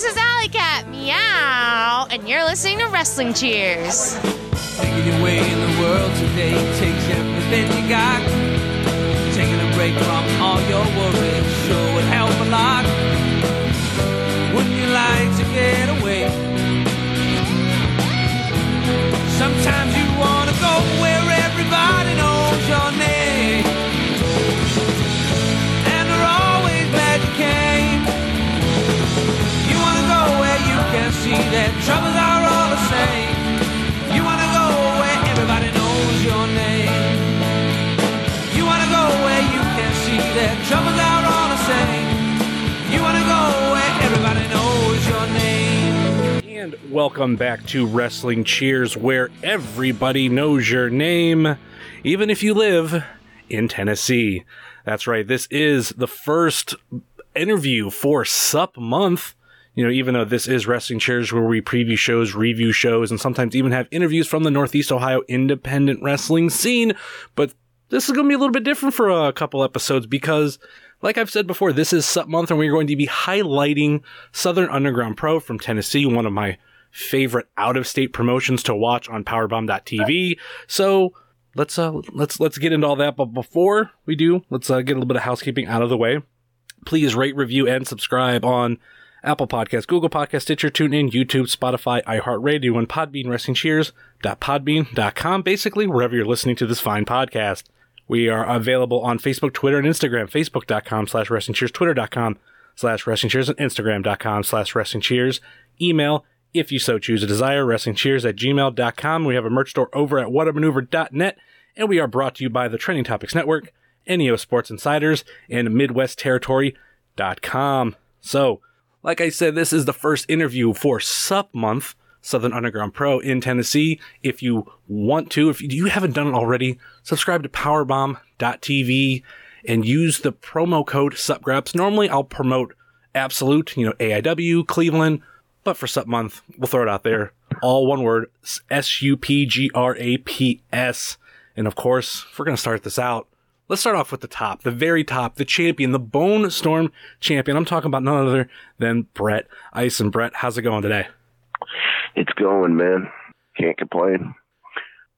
this is Alley Cat. Meow. And you're listening to Wrestling Cheers. Making your way in the world today takes everything you got. Taking a break from all your worries sure would help a lot. Wouldn't you like to get away? Sometimes welcome back to Wrestling Cheers, where everybody knows your name, even if you live in Tennessee. That's right, this is the first interview for Sup Month. You know, even though this is Wrestling Cheers, where we preview shows, review shows, and sometimes even have interviews from the Northeast Ohio independent wrestling scene. But this is going to be a little bit different for a couple episodes because, like I've said before, this is Sup Month, and we're going to be highlighting Southern Underground Pro from Tennessee, one of my favorite out of state promotions to watch on powerbomb.tv. So let's uh let's let's get into all that. But before we do, let's uh, get a little bit of housekeeping out of the way. Please rate, review, and subscribe on Apple Podcasts, Google Podcasts, Stitcher, TuneIn, YouTube, Spotify, iHeartRadio, and Podbean Wrestling Cheers.podbean.com. Basically, wherever you're listening to this fine podcast. We are available on Facebook, Twitter, and Instagram. Facebook.com slash Wrestling Cheers, Twitter.com slash Wrestling Cheers, and Instagram.com slash Wrestling Cheers. Email, if you so choose a desire, Wrestling Cheers at gmail.com. We have a merch store over at whatamaneuver.net, and we are brought to you by the Training Topics Network, NEO Sports Insiders, and MidwestTerritory.com. So, like I said, this is the first interview for Sup Month, Southern Underground Pro in Tennessee. If you want to, if you haven't done it already, subscribe to powerbomb.tv and use the promo code SUPGRAPS. Normally I'll promote Absolute, you know, AIW, Cleveland, for Sup Month, we'll throw it out there. All one word, S-U-P-G-R-A-P-S. And of course, if we're going to start this out, Let's start off with the top, the very top, the champion, the Bone Storm champion. I'm talking about none other than Brett Ice. And Brett, how's it going today? It's going, man. Can't complain.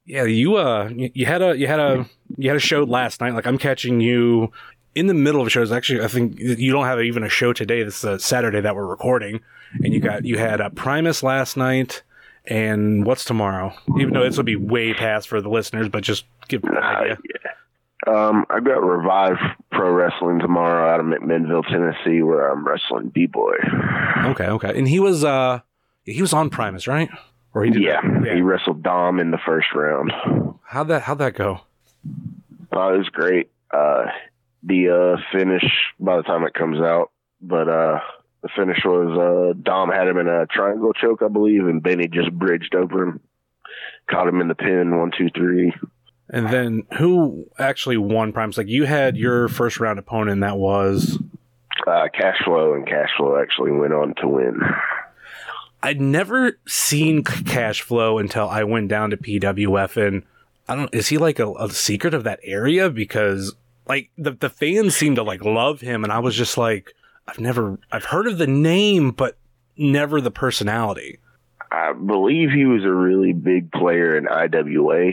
Yeah, you uh, you had a you had a you had a show last night. Like I'm catching you in the middle of shows. Actually, I think you don't have even a show today. This is a Saturday that we're recording, and you got you had a Primus last night. And what's tomorrow? Even though this will be way past for the listeners, but just give an idea. Uh, yeah. Um, I've got Revive Pro Wrestling tomorrow out of McMinnville, Tennessee, where I'm wrestling B Boy. Okay, okay. And he was uh he was on Primus, right? Or he did Yeah, yeah. he wrestled Dom in the first round. How'd that how'd that go? Uh, it was great. Uh, the uh, finish by the time it comes out, but uh, the finish was uh, Dom had him in a triangle choke, I believe, and Benny just bridged over him, caught him in the pin, one, two, three. And then who actually won Primus? Like you had your first round opponent that was Uh, cash flow and cash flow actually went on to win. I'd never seen C- Cash Flow until I went down to PWF and I don't is he like a, a secret of that area because like the the fans seem to like love him and I was just like I've never I've heard of the name but never the personality. I believe he was a really big player in IWA.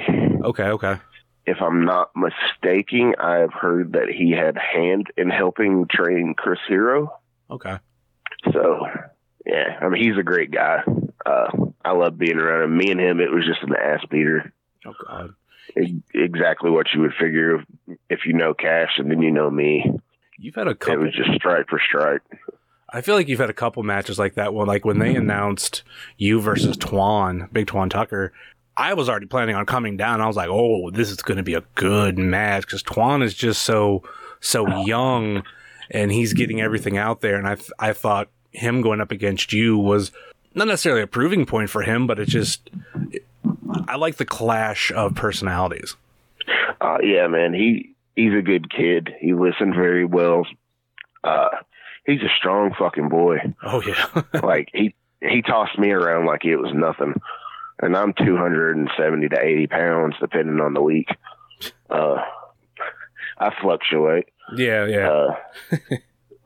Okay, okay. If I'm not mistaken, I've heard that he had hand in helping train Chris Hero. Okay. So, yeah, I mean, he's a great guy. Uh, I love being around him. Me and him, it was just an ass beater. Oh god. Exactly what you would figure if, you know Cash and then you know me. You've had a It couple was just strike for strike. I feel like you've had a couple matches like that one like when they mm-hmm. announced you versus Twan, Big Twan Tucker. I was already planning on coming down. I was like, "Oh, this is going to be a good match cuz Twan is just so so young and he's getting everything out there and I th- I thought him going up against you was not necessarily a proving point for him, but it's just I like the clash of personalities. Uh, yeah, man, he he's a good kid. He listened very well. Uh, he's a strong fucking boy. Oh yeah. like he he tossed me around like it was nothing, and I'm 270 to 80 pounds depending on the week. Uh, I fluctuate. yeah, yeah. Uh,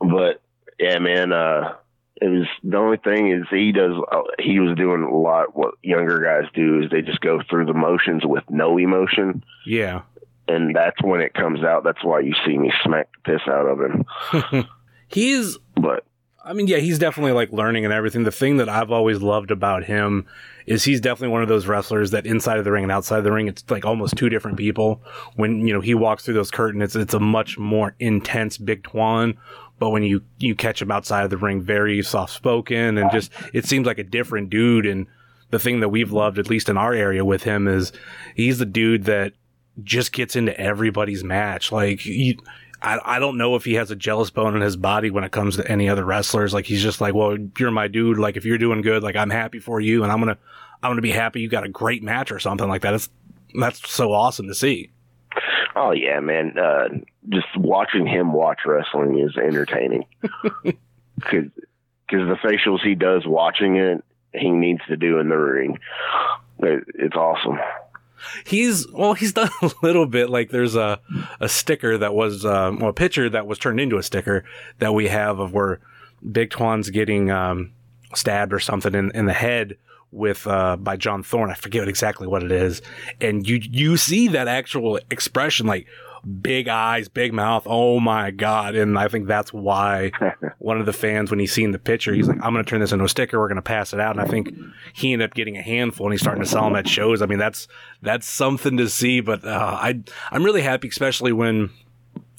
but yeah, man, uh, It was the only thing is he does. Uh, he was doing a lot. What younger guys do is they just go through the motions with no emotion, Yeah. and that's when it comes out. That's why you see me smack the piss out of him. He's But I mean, yeah, he's definitely like learning and everything. The thing that I've always loved about him is he's definitely one of those wrestlers that inside of the ring and outside of the ring, it's like almost two different people. When you know he walks through those curtains, it's it's a much more intense Big Twan. But when you you catch him outside of the ring, very soft spoken and just it seems like a different dude. And the thing that we've loved, at least in our area with him, is he's the dude that just gets into everybody's match. Like I, I don't know if he has a jealous bone in his body when it comes to any other wrestlers. Like he's just like, well, you're my dude. Like if you're doing good, like I'm happy for you, and I'm gonna I'm gonna be happy you got a great match or something like that. It's that's so awesome to see. Oh yeah, man, uh, just watching him watch wrestling is entertaining. Because the facials he does watching it, he needs to do in the ring. It, it's awesome. He's well, he's done a little bit. Like there's a a sticker that was um, well, a picture that was turned into a sticker that we have of where Big Twan's getting um, stabbed or something in, in the head with uh, by John Thorne. I forget exactly what it is, and you you see that actual expression like big eyes, big mouth. Oh my god! And I think that's why one of the fans, when he's seen the picture, he's like, "I'm going to turn this into a sticker. We're going to pass it out." And I think he ended up getting a handful, and he's starting to sell them at shows. I mean, that's that's something to see. But uh, I I'm really happy, especially when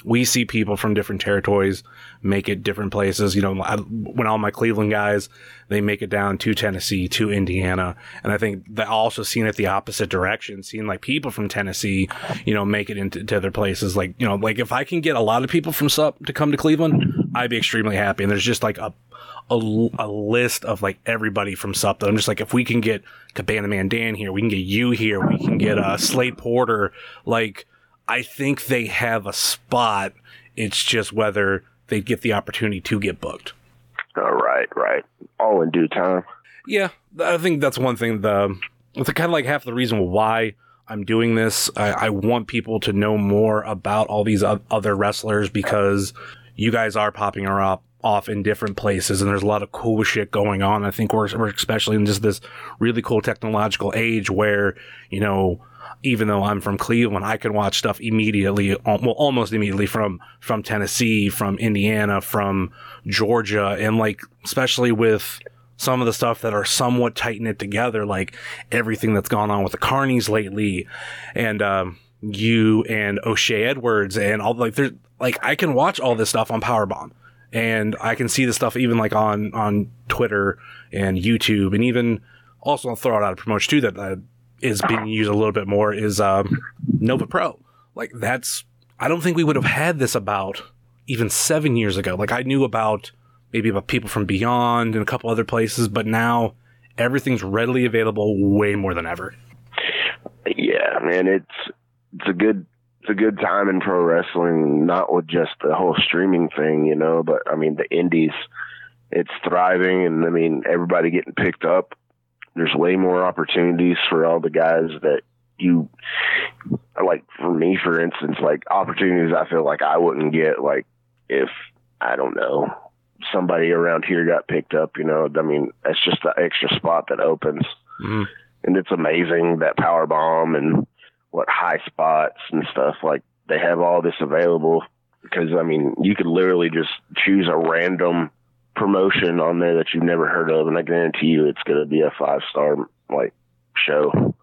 we see people from different territories make it different places. You know, I, when all my Cleveland guys, they make it down to Tennessee, to Indiana. And I think that also seen it the opposite direction, seeing like people from Tennessee, you know, make it into to other places. Like, you know, like if I can get a lot of people from SUP to come to Cleveland, I'd be extremely happy. And there's just like a, a, a list of like everybody from SUP that I'm just like, if we can get Cabana Man Dan here, we can get you here, we can get uh, Slade Porter, like, I think they have a spot. It's just whether they get the opportunity to get booked. All right, right. All in due time. Yeah, I think that's one thing. The it's kind of like half the reason why I'm doing this. I, I want people to know more about all these other wrestlers because you guys are popping her up off in different places and there's a lot of cool shit going on. I think we're, we're especially in just this really cool technological age where, you know, even though I'm from Cleveland, I can watch stuff immediately, well, almost immediately from, from Tennessee, from Indiana, from Georgia, and like, especially with some of the stuff that are somewhat tight knit together, like everything that's gone on with the Carnies lately, and, um, you and O'Shea Edwards and all like there's like I can watch all this stuff on Powerbomb and I can see the stuff even like on on Twitter and YouTube and even also I'll throw out a promotion too that uh, is being used a little bit more is um, Nova Pro. Like that's I don't think we would have had this about even seven years ago. Like I knew about maybe about people from Beyond and a couple other places, but now everything's readily available way more than ever. Yeah, man, it's it's a good it's a good time in pro wrestling, not with just the whole streaming thing, you know, but I mean the indies, it's thriving, and I mean everybody getting picked up. There's way more opportunities for all the guys that you like. For me, for instance, like opportunities I feel like I wouldn't get, like if I don't know somebody around here got picked up. You know, I mean that's just the extra spot that opens Mhm. and it's amazing that power bomb and what high spots and stuff like they have all this available because I mean you could literally just choose a random promotion on there that you've never heard of and I guarantee you it's going to be a five star like show.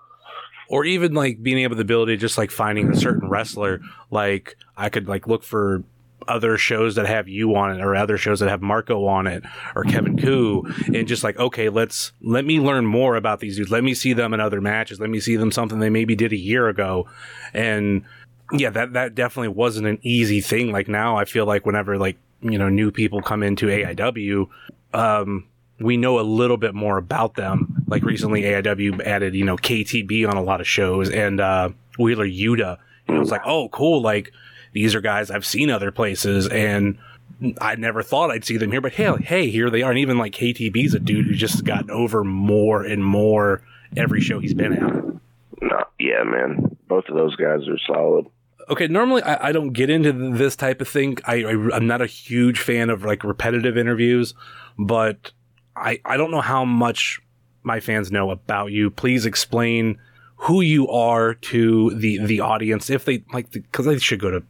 or even like being able the ability to just like finding a certain wrestler like i could like look for other shows that have you on it or other shows that have marco on it or kevin ku and just like okay let's let me learn more about these dudes. Let me see them in other matches. Let me see them something they maybe did a year ago. And yeah that that definitely wasn't an easy thing. Like now i feel like whenever like you know new people come into aiw um we know a little bit more about them. Like recently, AIW added, you know, KTB on a lot of shows and uh, Wheeler Yuta. And it was like, oh, cool. Like these are guys I've seen other places and I never thought I'd see them here. But hey, hey, here they are. And even like KTB's a dude who just gotten over more and more every show he's been at. No, yeah, man, both of those guys are solid. Okay, normally I, I don't get into this type of thing. I, I I'm not a huge fan of like repetitive interviews, but I I don't know how much my fans know about you. Please explain who you are to the the audience if they like because they should go to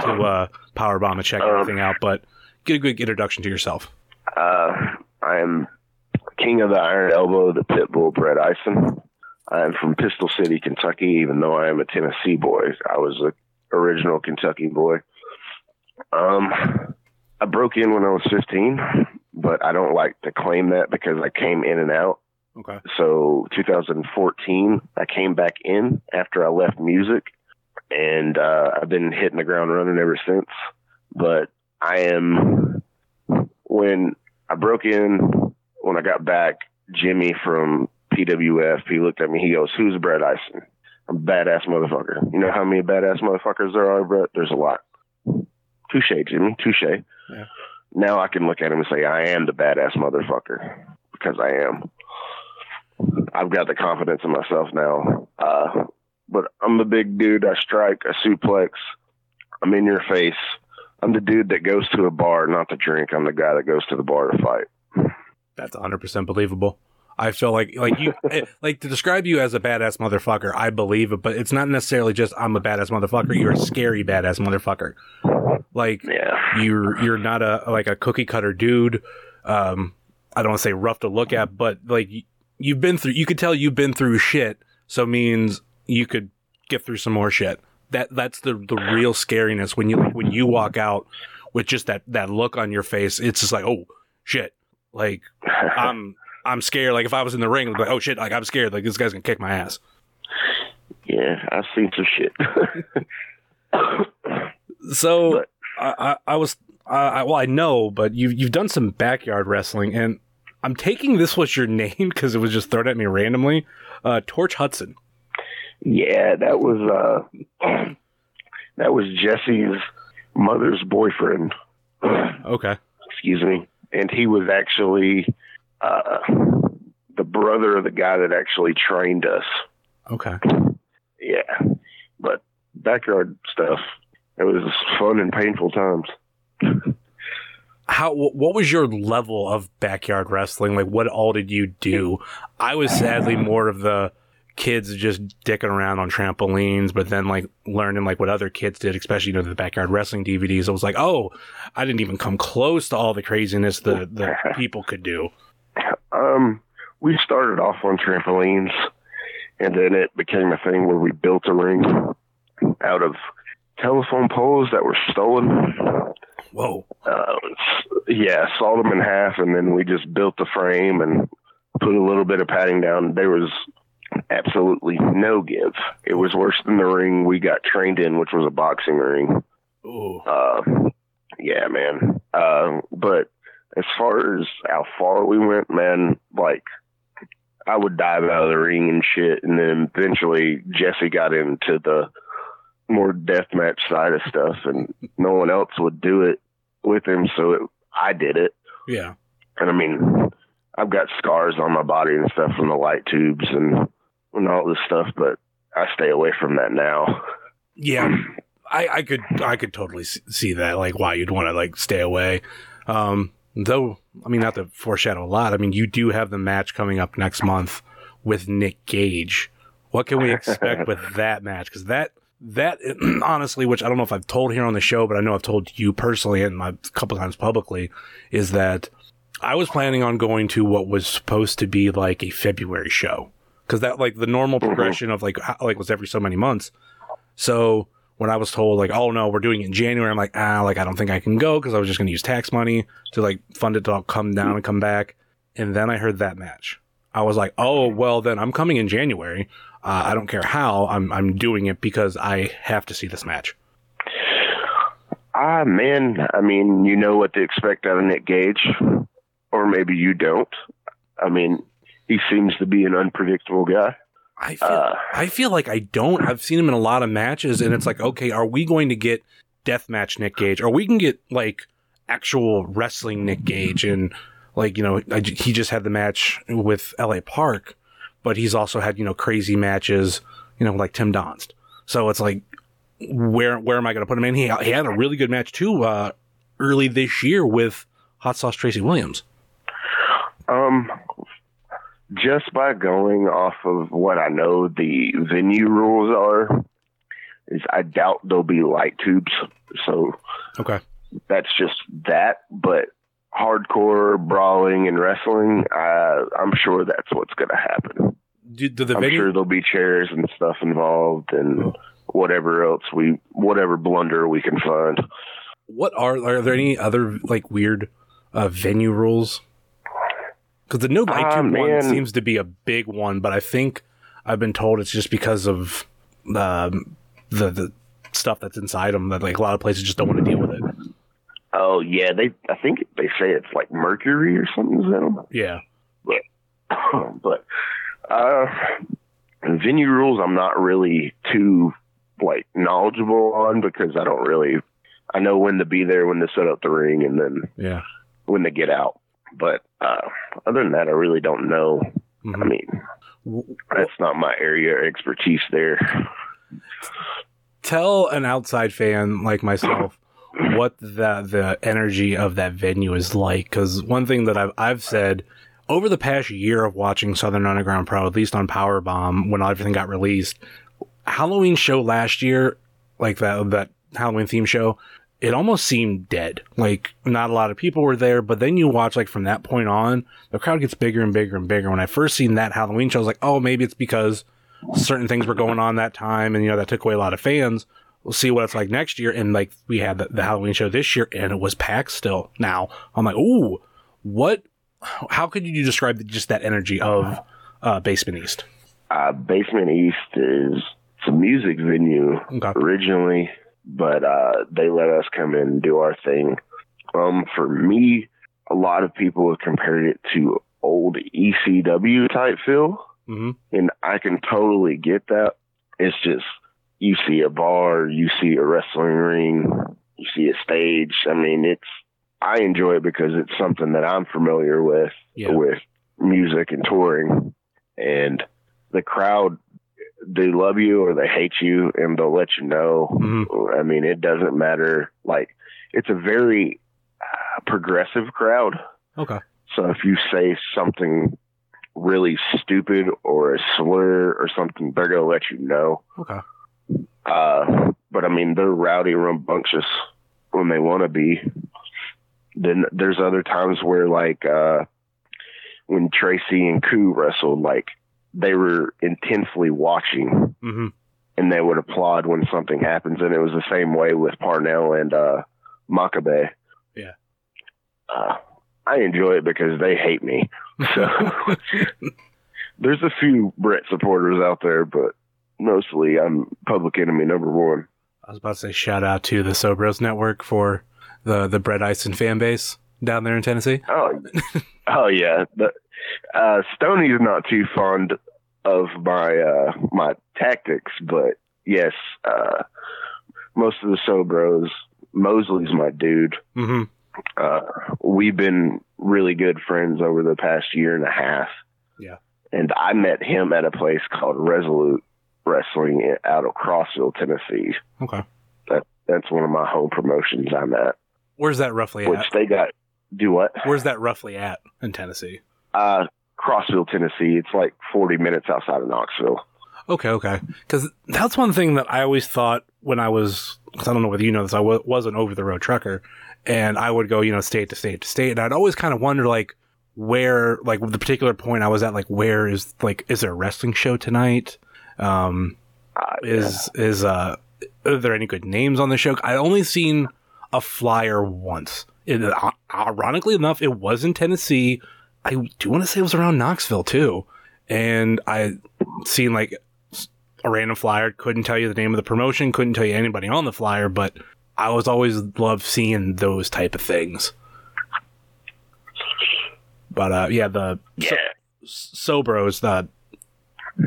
to uh, Powerbomb and check everything out. But get a good introduction to yourself. Uh, I am king of the Iron Elbow, the Pitbull, Brett Ison. I'm from Pistol City, Kentucky. Even though I am a Tennessee boy, I was a original Kentucky boy. Um, I broke in when I was 15, but I don't like to claim that because I came in and out. Okay. So 2014, I came back in after I left music, and uh, I've been hitting the ground running ever since. But I am when I broke in when I got back. Jimmy from PWF, he looked at me. He goes, "Who's Brett Ison?" I'm a badass motherfucker. You know how many badass motherfuckers there are, Brett? There's a lot. Touche, Jimmy. Touche. Yeah. Now I can look at him and say, I am the badass motherfucker because I am. I've got the confidence in myself now. Uh, but I'm the big dude. I strike, I suplex. I'm in your face. I'm the dude that goes to a bar, not to drink. I'm the guy that goes to the bar to fight. That's 100% believable. I feel like like you eh, like to describe you as a badass motherfucker. I believe it, but it's not necessarily just I'm a badass motherfucker. You're a scary badass motherfucker. Like Yeah. you're you're not a like a cookie cutter dude. Um, I don't want to say rough to look at, but like you've been through. You could tell you've been through shit. So means you could get through some more shit. That that's the the real scariness when you when you walk out with just that that look on your face. It's just like oh shit. Like I'm I'm scared. Like if I was in the ring, I'd be like, oh shit, like I'm scared. Like this guy's gonna kick my ass. yeah, I've seen some shit. So But- I, I, I was I, I well I know, but you've you've done some backyard wrestling, and I'm taking this was your name because it was just thrown at me randomly. Uh, Torch Hudson. yeah, that was uh that was Jesse's mother's boyfriend. Okay. excuse me, and he was actually uh, the brother of the guy that actually trained us. Okay. Yeah, but backyard stuff. It was fun and painful times. How what was your level of backyard wrestling? Like what all did you do? I was sadly more of the kids just dicking around on trampolines, but then like learning like what other kids did, especially you know the backyard wrestling DVDs. I was like, oh, I didn't even come close to all the craziness that the people could do. Um, we started off on trampolines, and then it became a thing where we built a ring out of telephone poles that were stolen. Whoa. uh, yeah, sawed them in half, and then we just built the frame and put a little bit of padding down. There was absolutely no give. It was worse than the ring we got trained in, which was a boxing ring. Ooh. Uh, yeah, man. Uh, but as far as how far we went, man, like I would dive out of the ring and shit, and then eventually Jesse got into the more deathmatch side of stuff, and no one else would do it with him, so it, I did it. Yeah. And I mean, I've got scars on my body and stuff from the light tubes and and all this stuff, but I stay away from that now. Yeah. I, I could I could totally see that like why you'd want to like stay away. Um though I mean not to foreshadow a lot. I mean you do have the match coming up next month with Nick Gage. What can we expect with that match cuz that that honestly which I don't know if I've told here on the show but I know I've told you personally and a couple times publicly is that I was planning on going to what was supposed to be like a February show because that like the normal mm-hmm. progression of like like was every so many months. So when I was told like, oh no, we're doing it in January, I'm like, ah, like I don't think I can go because I was just going to use tax money to like fund it to come down and come back. And then I heard that match. I was like, oh well, then I'm coming in January. Uh, I don't care how I'm I'm doing it because I have to see this match. Ah, man. I mean, you know what to expect out of Nick Gage, or maybe you don't. I mean, he seems to be an unpredictable guy. I feel Uh, I feel like I don't. I've seen him in a lot of matches, and it's like, okay, are we going to get deathmatch Nick Gage, or we can get like actual wrestling Nick Gage, and like you know, I, he just had the match with L.A. Park, but he's also had you know crazy matches, you know, like Tim Donst. So it's like, where where am I going to put him in? He, he had a really good match too uh, early this year with Hot Sauce Tracy Williams. Um, just by going off of what I know the venue rules are, is I doubt there'll be light tubes. So Okay. that's just that. But hardcore brawling and wrestling, uh, I'm sure that's what's going to happen. Do, do the I'm venue sure there'll be chairs and stuff involved and whatever else we, whatever blunder we can find. what are are there any other like weird uh, venue rules? Because the no light Ah, tube one seems to be a big one, but I think I've been told it's just because of um, the the stuff that's inside them that like a lot of places just don't want to deal with it. Oh yeah, they. I think they say it's like mercury or something's in them. Yeah. but uh, venue rules, I'm not really too like knowledgeable on because I don't really. I know when to be there, when to set up the ring, and then Yeah. when to get out. But uh, other than that, I really don't know. I Mhm. mean, that's not my area of expertise there. Tell an outside fan like myself what the the energy of that venue is like. Because one thing that I've I've said over the past year of watching Southern Underground Pro, at least on Powerbomb when everything got released, Halloween show last year, like that that Halloween theme show, it almost seemed dead. Like not a lot of people were there, but then you watch like from that point on, the crowd gets bigger and bigger and bigger. When I first seen that Halloween show, I was like, oh, maybe it's because certain things were going on that time, and you know that took away a lot of fans. We'll see what it's like next year. And like we had the, the Halloween show this year, and it was packed still. Now I'm like, ooh, what? How could you describe just that energy of uh, Basement East? Uh, Basement East is it's a music venue Okay. originally, but uh, they let us come in and do our thing. Um, for me, a lot of people have compared it to old ECW type feel, hmm and I can totally get that. It's just you see a bar, you see a wrestling ring, you see a stage. I mean, it's I enjoy it because it's something that I'm familiar with Yeah. with music and touring, and the crowd they love you or they hate you, and they'll let you know. hmm I mean, it doesn't matter. Like, it's a very uh, progressive crowd. Okay. So if you say something really stupid or a slur or something, they're gonna let you know. Okay. Uh, but I mean, they're rowdy, rambunctious when they want to be. Then there's other times where, like, uh, when Tracy and Ku wrestled, like they were intensely watching hmm and they would applaud when something happens. And it was the same way with Parnell and uh, Makabe. Yeah. Uh, I enjoy it because they hate me. So there's a few Brett supporters out there, but mostly I'm public enemy number one. I was about to say shout out to the Sobros Network for the the Brett Ison fan base down there in Tennessee. Oh, oh yeah. The, uh, Stoney's not too fond of my uh, my tactics, but yes, uh, most of the Sobros. Mosley's my dude. hmm uh, we've been really good friends over the past year and a half. Yeah. And I met him at a place called Resolute Wrestling out of Crossville, Tennessee. Okay. That that's one of my home promotions I'm at. Where's that roughly Which at? they got do what? Where's that roughly at in Tennessee? Uh Crossville, Tennessee. It's like 40 minutes outside of Knoxville. Okay, okay. Because that's one thing that I always thought when I was, because I don't know whether you know this, I w- was an over the road trucker, and I would go, you know, state to state to state, and I'd always kind of wonder, like, where, like, the particular point I was at, like, where is, like, is there a wrestling show tonight? Um, Uh, is, is, uh, are there any good names on the show? I only seen a flyer once. It, uh, ironically enough, it was in Tennessee. I do want to say it was around Knoxville too. And I seen like a random flyer, couldn't tell you the name of the promotion, couldn't tell you anybody on the flyer, but I was always loved seeing those type of things. But uh yeah, the yeah. So- Sobros, the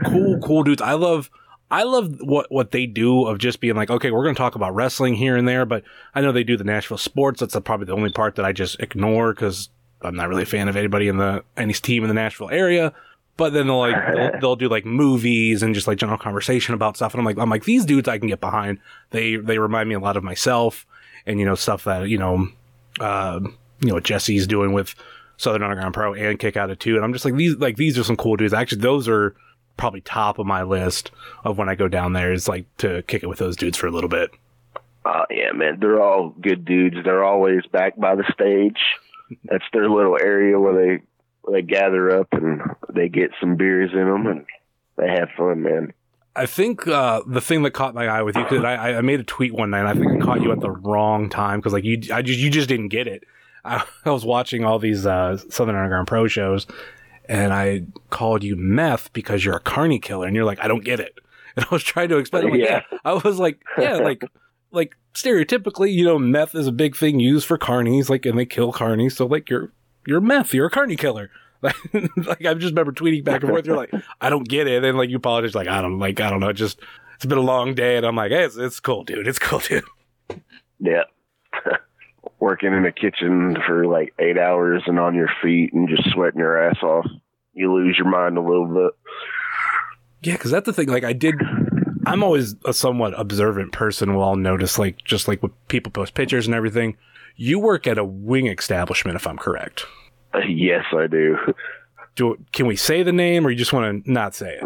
cool, cool dudes. I love, I love what what they do of just being like, okay, we're going to talk about wrestling here and there, but I know they do the Nashville sports. That's probably the only part that I just ignore because I'm not really a fan of anybody in the any team in the Nashville area. But then they'll like they'll, they'll do like movies and just like general conversation about stuff, and I'm like I'm like these dudes I can get behind. They they remind me a lot of myself, and you know stuff that you know, uh, you know what Jesse's doing with Southern Underground Pro and Kick Out of Two, and I'm just like these like these are some cool dudes. Actually, those are probably top of my list of when I go down there is like to kick it with those dudes for a little bit. Uh, yeah, man, they're all good dudes. They're always back by the stage. That's their little area where they where they gather up and they get some beers in them and they have fun, man. I think uh, the thing that caught my eye with you because I, I made a tweet one night. and I think I caught you at the wrong time because like you, I just you just didn't get it. I, I was watching all these uh, Southern Underground Pro shows, and I called you meth because you're a carny killer, and you're like, I don't get it. And I was trying to explain. Like, yeah. Yeah. I was like, yeah, like like stereotypically, you know, meth is a big thing used for carnies, like, and they kill carnies. So like, you're you're meth, you're a carny killer. Like, like I just remember tweeting back and forth. You're like, I don't get it. And then like you apologize, like I don't like I don't know. Just it's been a long day, and I'm like, hey, it's, it's cool, dude. It's cool, dude. Yeah. Working in a kitchen for like eight hours and on your feet and just sweating your ass off. You lose your mind a little bit. Yeah, because that's the thing. Like, I did. I'm always a somewhat observant person. Will I'll notice, like, just like when people post pictures and everything. You work at a wing establishment, if I'm correct. Yes, I do. Do can we say the name, or you just want to not say it?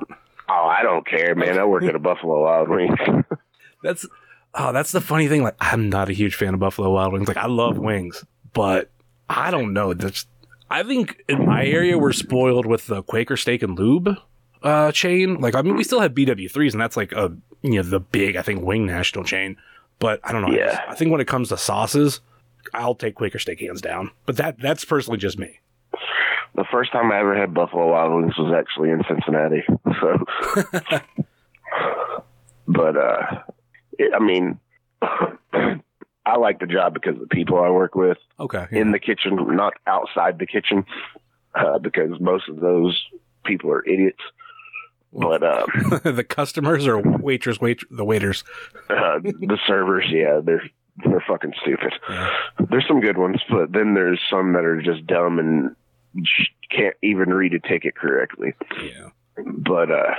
Oh, I don't care, man. I work at a Buffalo Wild Wings. That's oh, that's the funny thing. Like, I'm not a huge fan of Buffalo Wild Wings. Like, I love wings, but I don't know. That's I think in my area we're spoiled with the Quaker Steak and Lube uh, chain. Like, I mean, we still have BW3s, and that's like a you know the big I think wing national chain. But I don't know. I Yeah. I think when it comes to sauces, I'll take Quaker Steak hands down. But that that's personally just me. The first time I ever had Buffalo Wild Wings was actually in Cincinnati. So, but uh, it, I mean, I like the job because of the people I work with Okay. in the kitchen, not outside the kitchen, uh, because most of those people are idiots. But uh, the customers or waitress, wait the waiters. uh, the servers, yeah, they're they're fucking stupid. There's some good ones, but then there's some that are just dumb and can't even read a ticket correctly. Yeah. But uh,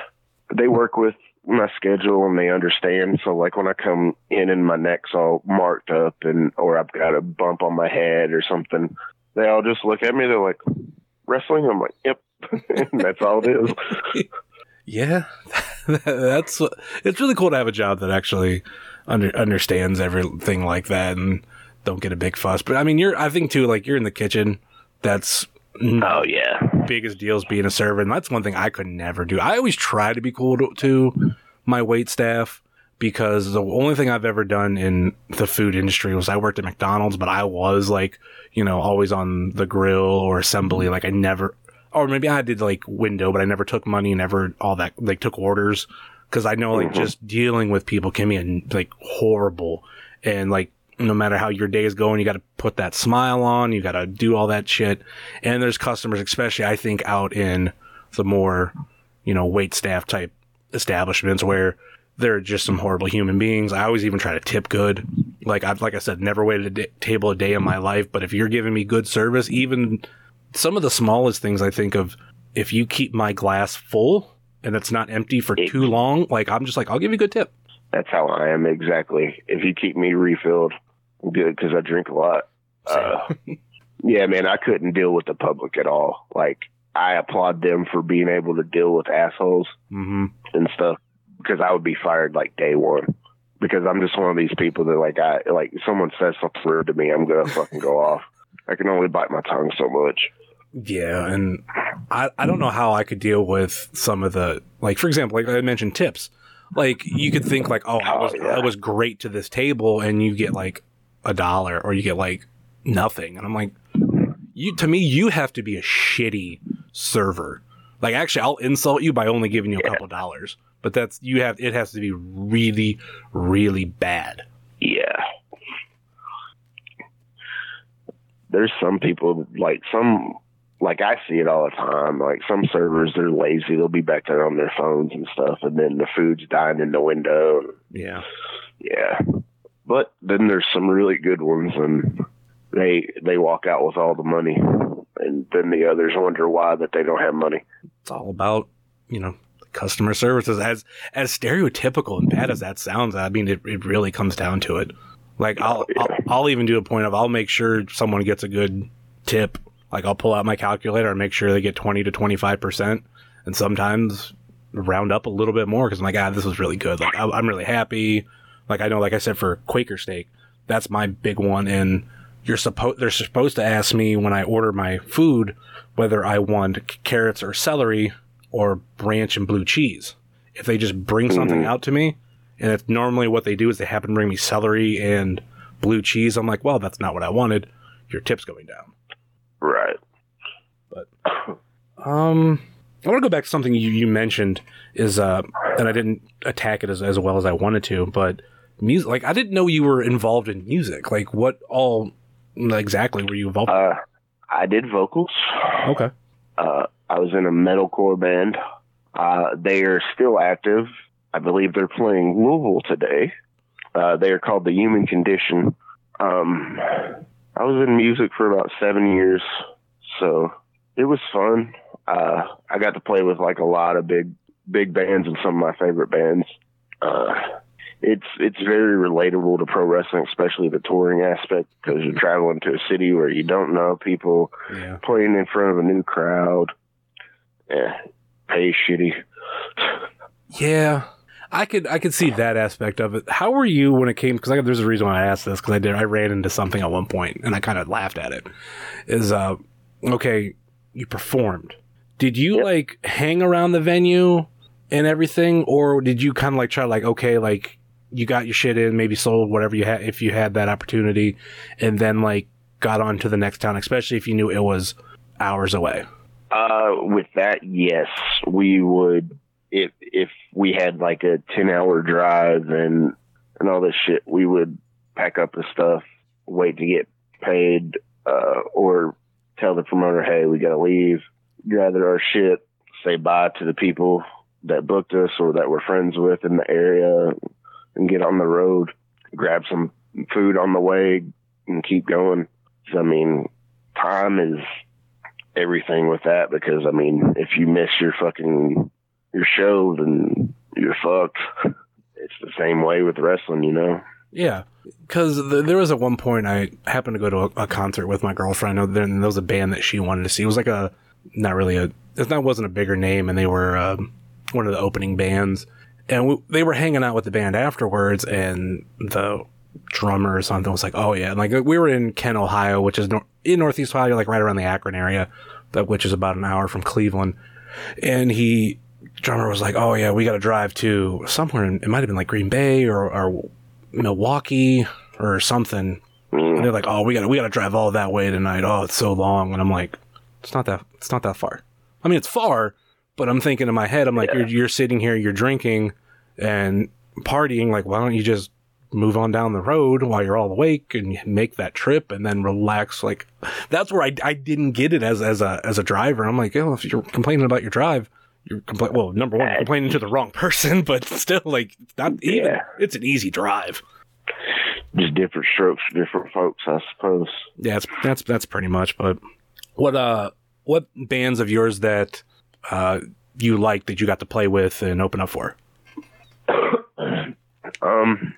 they work with my schedule and they understand. So like when I come in and my neck's all marked up and or I've got a bump on my head or something, they all just look at me. They're like, "Wrestling?" I'm like, "Yep." and that's all it is. Yeah, that's it's really cool to have a job that actually under, understands everything like that and don't get a big fuss. But I mean, you're I think too like you're in the kitchen. That's Oh yeah, biggest deal is being a server, and that's one thing I could never do. I always try to be cool to, to my wait staff because the only thing I've ever done in the food industry was I worked at McDonald's, but I was like, you know, always on the grill or assembly. Like I never, or maybe I did like window, but I never took money, never all that, like took orders. Cause I know like mm-hmm. just dealing with people can be like horrible. And like, no matter how your day is going, you got to put that smile on. You got to do all that shit. And there's customers, especially I think out in the more, you know, wait staff type establishments where they're just some horrible human beings. I always even try to tip good. Like I've, like I said, never waited a table a day in my life. But if you're giving me good service, even some of the smallest things I think of, if you keep my glass full and it's not empty for too long, like I'm just like, I'll give you a good tip. that's how I am exactly. If you keep me refilled, good because I drink a lot. Uh, yeah, man, I couldn't deal with the public at all. Like I applaud them for being able to deal with assholes hmm and stuff because I would be fired like day one. Because I'm just one of these people that like I like someone says something rude to me, I'm gonna fucking go off. I can only bite my tongue so much. Yeah, and I, I don't know how I could deal with some of the like for example, like I mentioned tips. Like you could think like, oh, I Oh, was yeah. I was great to this table and you get like a dollar or you get like nothing. And I'm like you to me you have to be a shitty server. Like actually I'll insult you by only giving you a couple dollars. But that's you have it has to be really really bad. Yeah. There's some people like some like I see it all the time. Like some servers, they're lazy. They'll be back there on their phones and stuff, and then the food's dying in the window. Yeah. Yeah, but then there's some really good ones, and they they walk out with all the money, and then the others wonder why that they don't have money. it's all about you know customer services as as stereotypical and bad as that sounds. I mean, it, it really comes down to it. Like I'll, I'll I'll even do a point of I'll make sure someone gets a good tip. Like I'll pull out my calculator and make sure they get twenty to twenty five percent, and sometimes round up a little bit more because I'm like, ah, this was really good. Like I, I'm really happy. Like I know, like I said for Quaker steak, that's my big one. And you're supposed they're supposed to ask me when I order my food whether I want c- carrots or celery or ranch and blue cheese. If they just bring something out to me, and it's normally what they do is they happen to bring me celery and blue cheese, I'm like, well, that's not what I wanted. Your tip's going down. Right. But um, I want to go back to something you, you mentioned is uh, and I didn't attack it as, as well as I wanted to, but music. Like I didn't know you were involved in music. Like what all exactly were you involved? in? Uh, I did vocals. okay. Uh, I was in a metalcore band. Uh, they are still active. I believe they're playing Louisville today. Uh, they are called the Human Condition. Um, I was in music for about seven years, so it was fun. Uh, I got to play with like a lot of big, big bands and some of my favorite bands. Uh, it's it's very relatable to pro wrestling, especially the touring aspect, because you're traveling to a city where you don't know people, Yeah. playing in front of a new crowd. Yeah, pay shitty. Yeah. I could I could see that aspect of it. How were you when it came? Because there's a reason why I asked this. Because I did I ran into something at one point and I kind of laughed at it. Is uh okay? You performed. Did you Yep. like hang around the venue and everything, or did you kind of like try to like okay like you got your shit in, maybe sold whatever you had if you had that opportunity, and then like got on to the next town, especially if you knew it was hours away. Uh, with that, yes, we would. If if we had like a ten hour drive and and all this shit, we would pack up the stuff, wait to get paid, uh, or tell the promoter, hey, we gotta leave, gather our shit, say bye to the people that booked us or that we're friends with in the area, and get on the road, grab some food on the way, and keep going. So, I mean, time is everything with that because I mean, if you miss your fucking your show, and you're fucked. It's the same way with wrestling, you know. Yeah, because th- there was at one point I happened to go to a, a concert with my girlfriend. and There, there was a band that she wanted to see. It was like a not really a it wasn't a bigger name, and they were um, one of the opening bands. And we, they were hanging out with the band afterwards, and the drummer or something was like, "Oh yeah," and like we were in Kent, Ohio, which is nor- in Northeast Ohio, like right around the Akron area, which is about an hour from Cleveland. And he drummer was like, "Oh yeah, we got to drive to somewhere. In, it might have been like Green Bay or, or Milwaukee or something." Mm. And they're like, "Oh, we got to we got to drive all that way tonight. Oh, it's so long." And I'm like, "It's not that it's not that far. I mean, it's far, but I'm thinking in my head, I'm like, you're you're sitting here, you're drinking and partying. Like, why don't you just move on down the road while you're all awake and make that trip and then relax? Like, that's where I, I didn't get it as as a as a driver. I'm like, oh, if you're complaining about your drive, you're complaining. well, number one, you're complaining to the wrong person, but still, like, it's not even. Yeah. It's an easy drive. Just different strokes for different folks, I suppose. Yeah, that's that's that's pretty much. But what uh what bands of yours that uh you like that you got to play with and open up for? Um,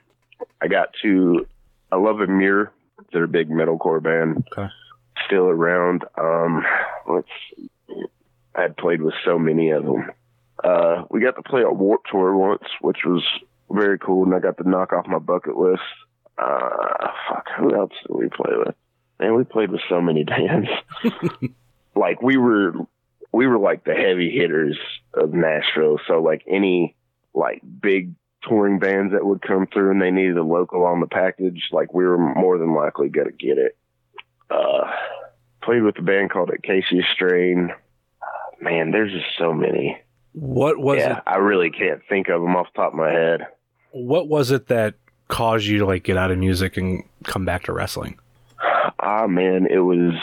I got to. I love a Mirror. They're a big metalcore band. Okay. Still around. Um, let's. I had played with so many of them. Uh, we got to play a Warp Tour once, which was very cool, and I got to knock off my bucket list. Uh, fuck, who else did we play with? Man, we played with so many bands. like we were, we were like the heavy hitters of Nashville. So like any like big touring bands that would come through and they needed a local on the package, like we were more than likely going to get it. Uh, played with a band called Acacia Strain. Man, there's just so many. What was yeah, it? I really can't think of them off the top of my head. What was it that caused you to like get out of music and come back to wrestling? Ah, man, it was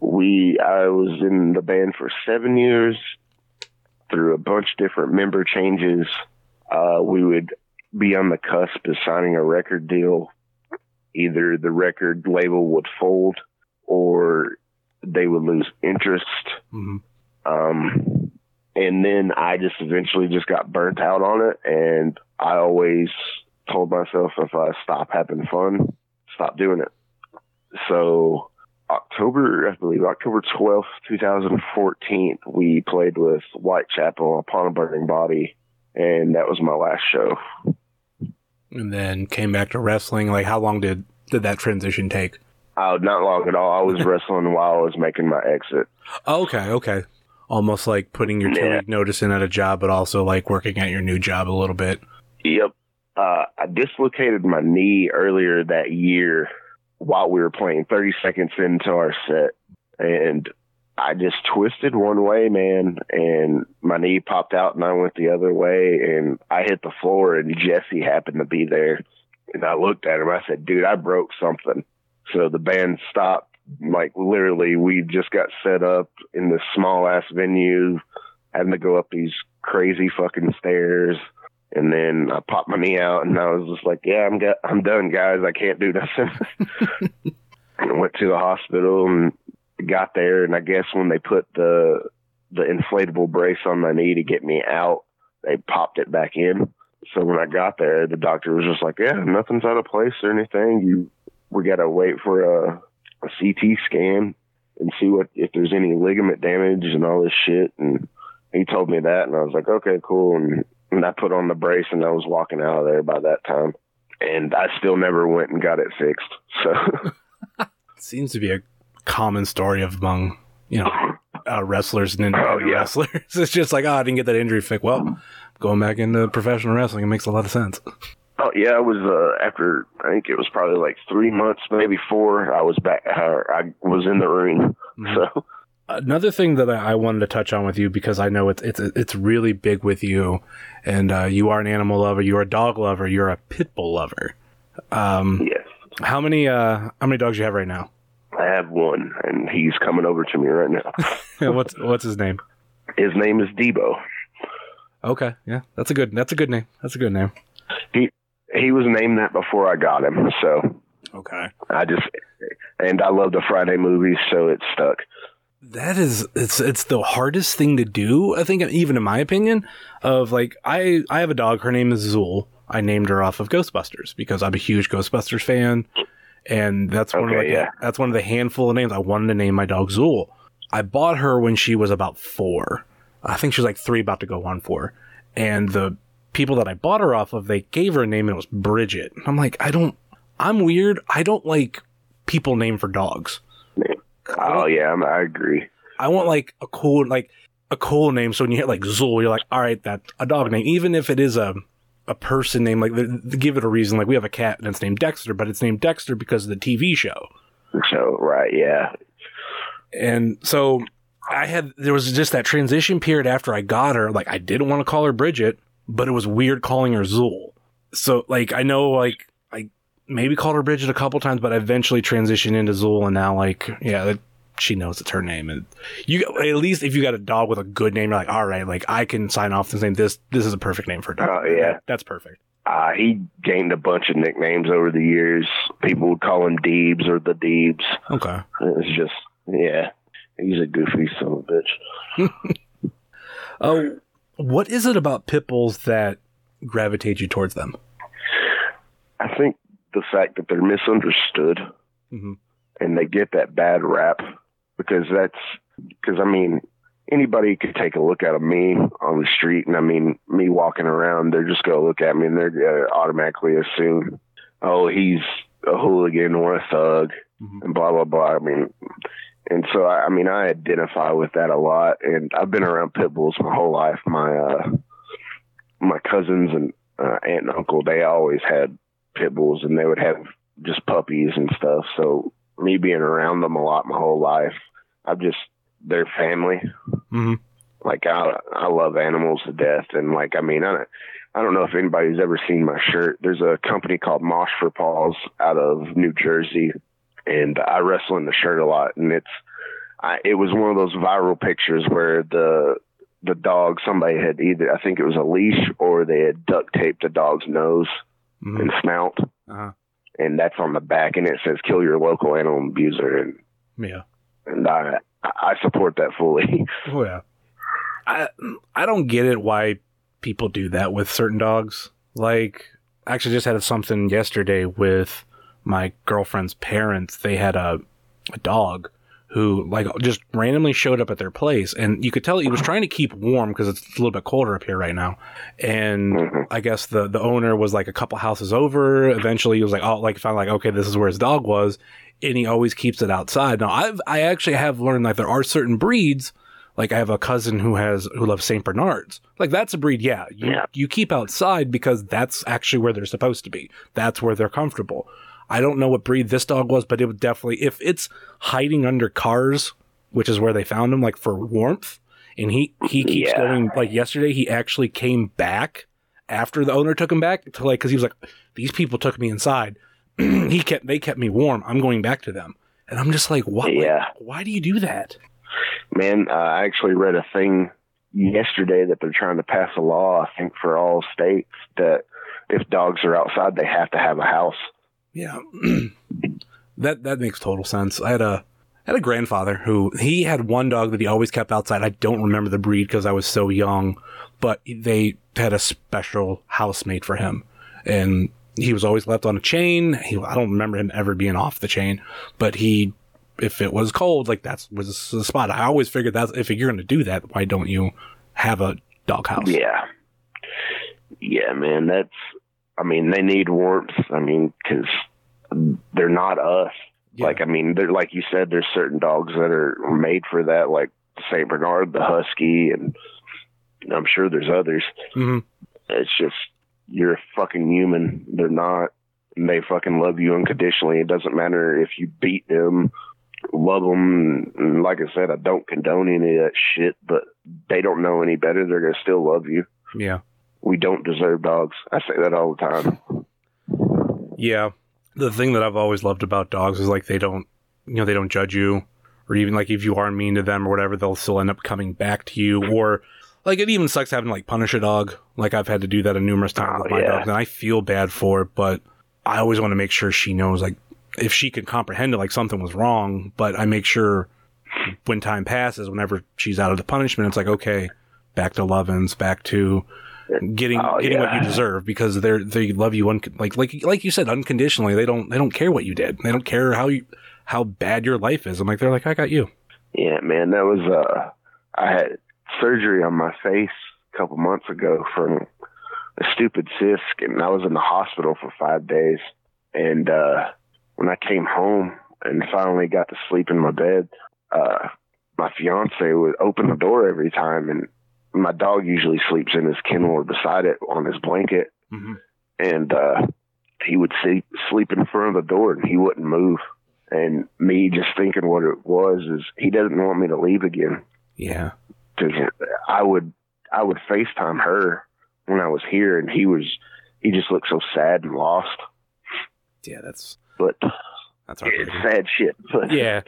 we. I was in the band for seven years through a bunch of different member changes. Uh, we would be on the cusp of signing a record deal. Either the record label would fold or they would lose interest. Mhm. Um, and then I just eventually just got burnt out on it, and I always told myself if I stop having fun, stop doing it. So October, I believe October twelfth, two thousand fourteen, we played with Whitechapel upon a burning body, and that was my last show. And then came back to wrestling. Like, how long did did that transition take? Uh, not long at all. I was wrestling while I was making my exit. Oh, okay, okay. Almost like putting your two Yeah. week notice in at a job, but also like working at your new job a little bit. Yep. Uh, I dislocated my knee earlier that year while we were playing 30 seconds into our set. And I just twisted one way, man, and my knee popped out and I went the other way and I hit the floor and Jesse happened to be there. And I looked at him. I said, dude, I broke something. So the band stopped. Like literally, we just got set up in this small ass venue, having to go up these crazy fucking stairs. And then I popped my knee out, and I was just like, "Yeah, I'm got, I'm done, guys. I can't do nothing." and I went to the hospital and got there, and I guess when they put the the inflatable brace on my knee to get me out, they popped it back in. So when I got there, the doctor was just like, "Yeah, nothing's out of place or anything. You, we got to wait for a, a CT scan and see what if there's any ligament damage and all this shit." And he told me that, and I was like, "Okay, cool." And, and I put on the brace, and I was walking out of there by that time. And I still never went and got it fixed. So seems to be a common story of among you know uh, wrestlers and Oh, yeah. wrestlers. It's just like, oh, I didn't get that injury fixed. Well, going back into professional wrestling, it makes a lot of sense. Oh yeah, it was uh, after I think it was probably like three months, maybe four. I was back. Uh, I was in the ring. Mhm. So Another thing that I I wanted to touch on with you because I know it's it's it's really big with you, and uh, you are an animal lover, you're a dog lover, you're a pit bull lover. Um, yes, how many uh how many dogs you have right now? I have one, and he's coming over to me right now. what's what's his name? His name is Debo. Okay, yeah, that's a good that's a good name. That's a good name. He was named that before I got him. So Okay. I just and I love the Friday movies, so it stuck. That is it's it's the hardest thing to do, I think even in my opinion, of like I I have a dog, her name is Zuul. I named her off of Ghostbusters because I'm a huge Ghostbusters fan and that's one of Okay, like, yeah. that's one of the handful of names I wanted to name my dog Zuul. I bought her when she was about 4. I think she was like 3 about to go on 4. And the people that I bought her off of, they gave her a name and it was Bridget. I'm like, I don't I'm weird. I don't like people named for dogs. Oh yeah, I'm, I agree. I want like a cool like a cool name. So when you hit like Zuul, you're like, all right, that's a dog name. Even if it is a a person name, like th- th- give it a reason. Like we have a cat and it's named Dexter, but it's named Dexter because of the TV show. So right, yeah, And so I had there was just that transition period after I got her. Like I didn't want to call her Bridget, but it was weird calling her Zuul. So like I know like I maybe called her Bridget a couple times, but I eventually transitioned into Zuul, and now like yeah, that, she knows it's her name. And you at least if you got a dog with a good name, you're like all right, like I can sign off and name. this this is a perfect name for a dog. Oh, yeah. that's perfect. uh, he gained a bunch of nicknames over the years. People would call him Deebs or the Deebs. Okay. It's just yeah, he's a goofy son of a bitch. Oh, what is it about pit bulls that gravitate you towards them? I think the fact that they're misunderstood hmm and they get that bad rap because that's because I mean anybody could take a look at a me on the street and I mean me walking around they're just gonna look at me and they're gonna automatically assume oh he's a hooligan or a thug Mhm. and blah blah blah I mean and so I, I mean I identify with that a lot. And I've been around pit bulls my whole life. My uh my cousins and uh, aunt and uncle they always had pit bulls and they would have just puppies and stuff. So me being around them a lot my whole life, I've just their family. hmm Like I I love animals to death, and like I mean I I don't know if anybody's ever seen my shirt. There's a company called Mosh for Paws out of New Jersey, and I wrestle in the shirt a lot, and it's I it was one of those viral pictures where the the dog somebody had either I think it was a leash or they had duct taped the dog's nose hmm and snout, Uh-huh. and that's on the back, and it says "Kill your local animal abuser," and Yeah. and I I support that fully. Oh yeah. I I don't get it why people do that with certain dogs. Like, I actually just had something yesterday with my girlfriend's parents. They had a a dog who like just randomly showed up at their place. And you could tell he was trying to keep warm because it's a little bit colder up here right now. And Mhm. i guess the the owner was like a couple houses over. Eventually he was like oh like found like okay this is where his dog was. And he always keeps it outside. Now i've i actually have learned that there are certain breeds like i have a cousin who has who loves saint bernards. Like that's a breed yeah you, Yeah. you keep outside because that's actually where they're supposed to be. That's where they're comfortable I don't know what breed this dog was, but it would definitely if it's hiding under cars, which is where they found him, like for warmth, and he he keeps Yeah. going. Like yesterday, he actually came back after the owner took him back to like because he was like, these people took me inside. he kept they kept me warm. I'm going back to them, and I'm just like, what? Yeah. why do you do that? Man, uh, I actually read a thing yesterday that they're trying to pass a law, I think, for all states that if dogs are outside, they have to have a house. Yeah, that that makes total sense. I had a I had a grandfather who he had one dog that he always kept outside. I don't remember the breed because I was so young, but they had a special housemate for him, and he was always left on a chain. He, I don't remember him ever being off the chain, but he, if it was cold, like that was the spot. I always figured that if you're going to do that, why don't you have a dog house? Yeah. Yeah, man, that's, I mean, they need warmth. I mean, because they're not us. Yeah. Like, I mean, they're, like you said, there's certain dogs that are made for that, like St. Bernard, the Husky, and I'm sure there's others. Mhm. It's just, you're a fucking human. They're not. And they fucking love you unconditionally. It doesn't matter if you beat them, love them. And like I said, I don't condone any of that shit, but they don't know any better. They're going to still love you. yeah. We don't deserve dogs. I say that all the time. Yeah. The thing that I've always loved about dogs is like they don't, you know, they don't judge you, or even like if you are mean to them or whatever, they'll still end up coming back to you. Or like it even sucks having to like punish a dog. Like I've had to do that a numerous times Oh, with my oh, yeah. dogs, and I feel bad for it. But I always want to make sure she knows like if she can comprehend it, like something was wrong. But I make sure when time passes, whenever she's out of the punishment, it's like okay, back to Lovins, back to getting Oh, getting what you deserve because they're they love you un- like like like you said unconditionally. They don't they don't care what you did. They don't care how you how bad your life is. I'm like they're like I got you. Yeah, man, that was uh I had surgery on my face a couple months ago from a stupid cyst and I was in the hospital for 5 days and uh when I came home and finally got to sleep in my bed, uh my fiance would open the door every time and my dog usually sleeps in his kennel or beside it on his blanket. Mm-hmm. and uh he would sleep sleep in front of the door and he wouldn't move. And me just thinking what it was is he doesn't want me to leave again. Yeah, because I would I would FaceTime her when I was here and he was he just looked so sad and lost. Yeah, that's but that's it's sad shit but Yeah,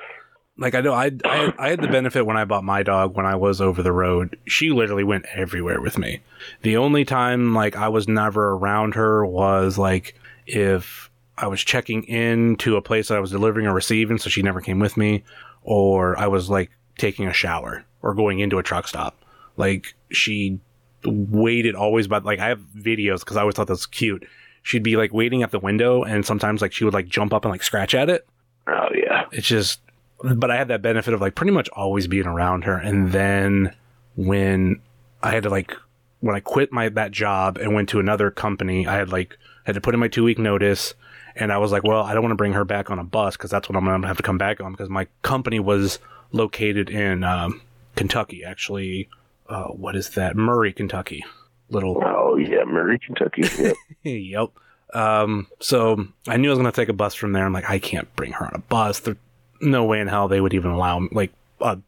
like I know I I I had the benefit when I bought my dog when I was over the road. She literally went everywhere with me. The only time like I was never around her was like if I was checking in to a place that I was delivering or receiving, so she never came with me, or I was like taking a shower or going into a truck stop. Like she waited always, but like I have videos because I always thought that was cute. She'd be like waiting at the window, and sometimes like she would like jump up and like scratch at it oh yeah it's just but i had that benefit of like pretty much always being around her and then when i had to like when i quit my that job and went to another company i had like had to put in my two week notice and i was like well i don't want to bring her back on a bus because that's what i'm gonna have to come back on because my company was located in um, kentucky actually uh, what is that murray kentucky little oh yeah Murray Kentucky yep. yep. Um, so I knew I was going to take a bus from there. I'm like, I can't bring her on a bus. There's no way in hell they would even allow me, like a,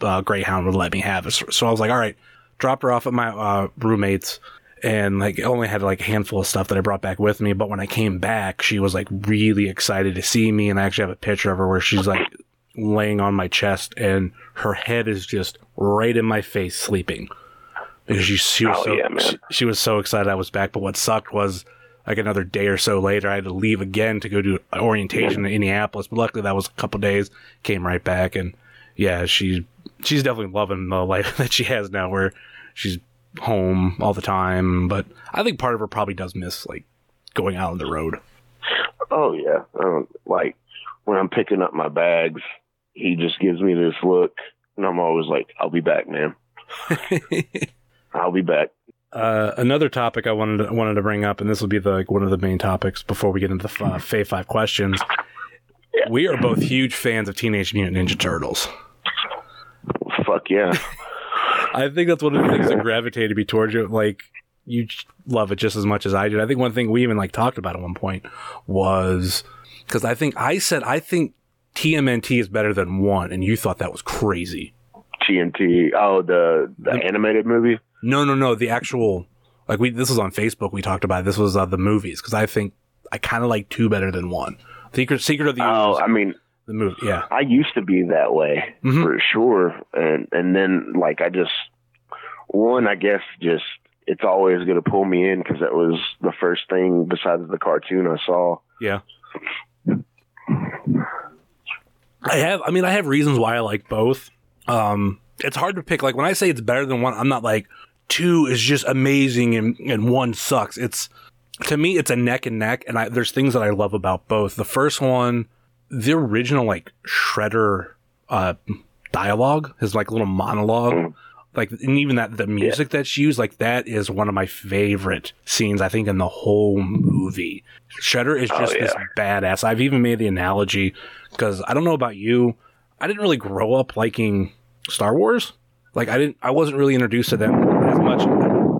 a Greyhound would let me have it. So, I was like, all right, dropped her off at my uh, roommate's and like only had like a handful of stuff that I brought back with me. But when I came back, she was like really excited to see me. And I actually have a picture of her where she's like laying on my chest and her head is just right in my face sleeping because she, she was Oh, so yeah, she, she was so excited I was back. But what sucked was like another day or so later, I had to leave again to go do orientation in Indianapolis. But luckily, that was a couple days. Came right back, and yeah, she she's definitely loving the life that she has now, where she's home all the time. But I think part of her probably does miss like going out on the road. Oh yeah, um, like when I'm picking up my bags, he just gives me this look, and I'm always like, "I'll be back, man. I'll be back." Uh, another topic I wanted to, wanted to bring up, and this will be the, like one of the main topics before we get into the uh, Fave Five questions. We are both huge fans of Teenage Mutant Ninja Turtles. Fuck yeah. I think that's one of the things that gravitated me towards you. Like you love it just as much as I did. I think one thing we even like talked about at one point was because I think I said I think TMNT is better than one, and you thought that was crazy. TNT. Oh, the the The- animated movie. No, no, no. The actual like we this was on Facebook. We talked about it. this was uh, the movies because I think I kind of like two better than one. Secret Secret of the Oh, I mean, the movie. Yeah, I used to be that way Mhm. for sure, and and then like I just one, I guess, just it's always gonna pull me in because that was the first thing besides the cartoon I saw. yeah. I have. I mean, I have reasons why I like both. Um, it's hard to pick. Like when I say it's better than one, I'm not like two is just amazing and and one sucks. It's to me, it's a neck and neck, and I, there's things that I love about both. The first one, the original like Shredder uh, dialogue, his like little monologue, like and even that the music that's used, like that is one of my favorite scenes. I think in the whole movie, Shredder is Oh, just this badass. I've even made the analogy because I don't know about you, I didn't really grow up liking Star Wars. Like I didn't, I wasn't really introduced to them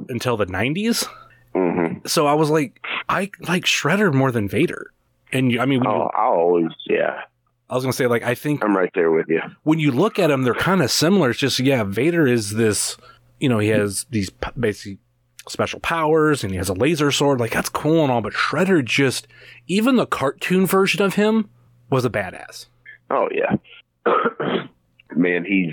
until the '90s hmm so I was like, I like Shredder more than Vader. And you, I mean, when you, Oh, I always, yeah, I was gonna say like I think I'm right there with you. when you look at them, they're kind of similar. It's just yeah, Vader is this, you know, he has these basically special powers and he has a laser sword. Like that's cool and all, but Shredder just even the cartoon version of him was a badass. Oh yeah, man, he's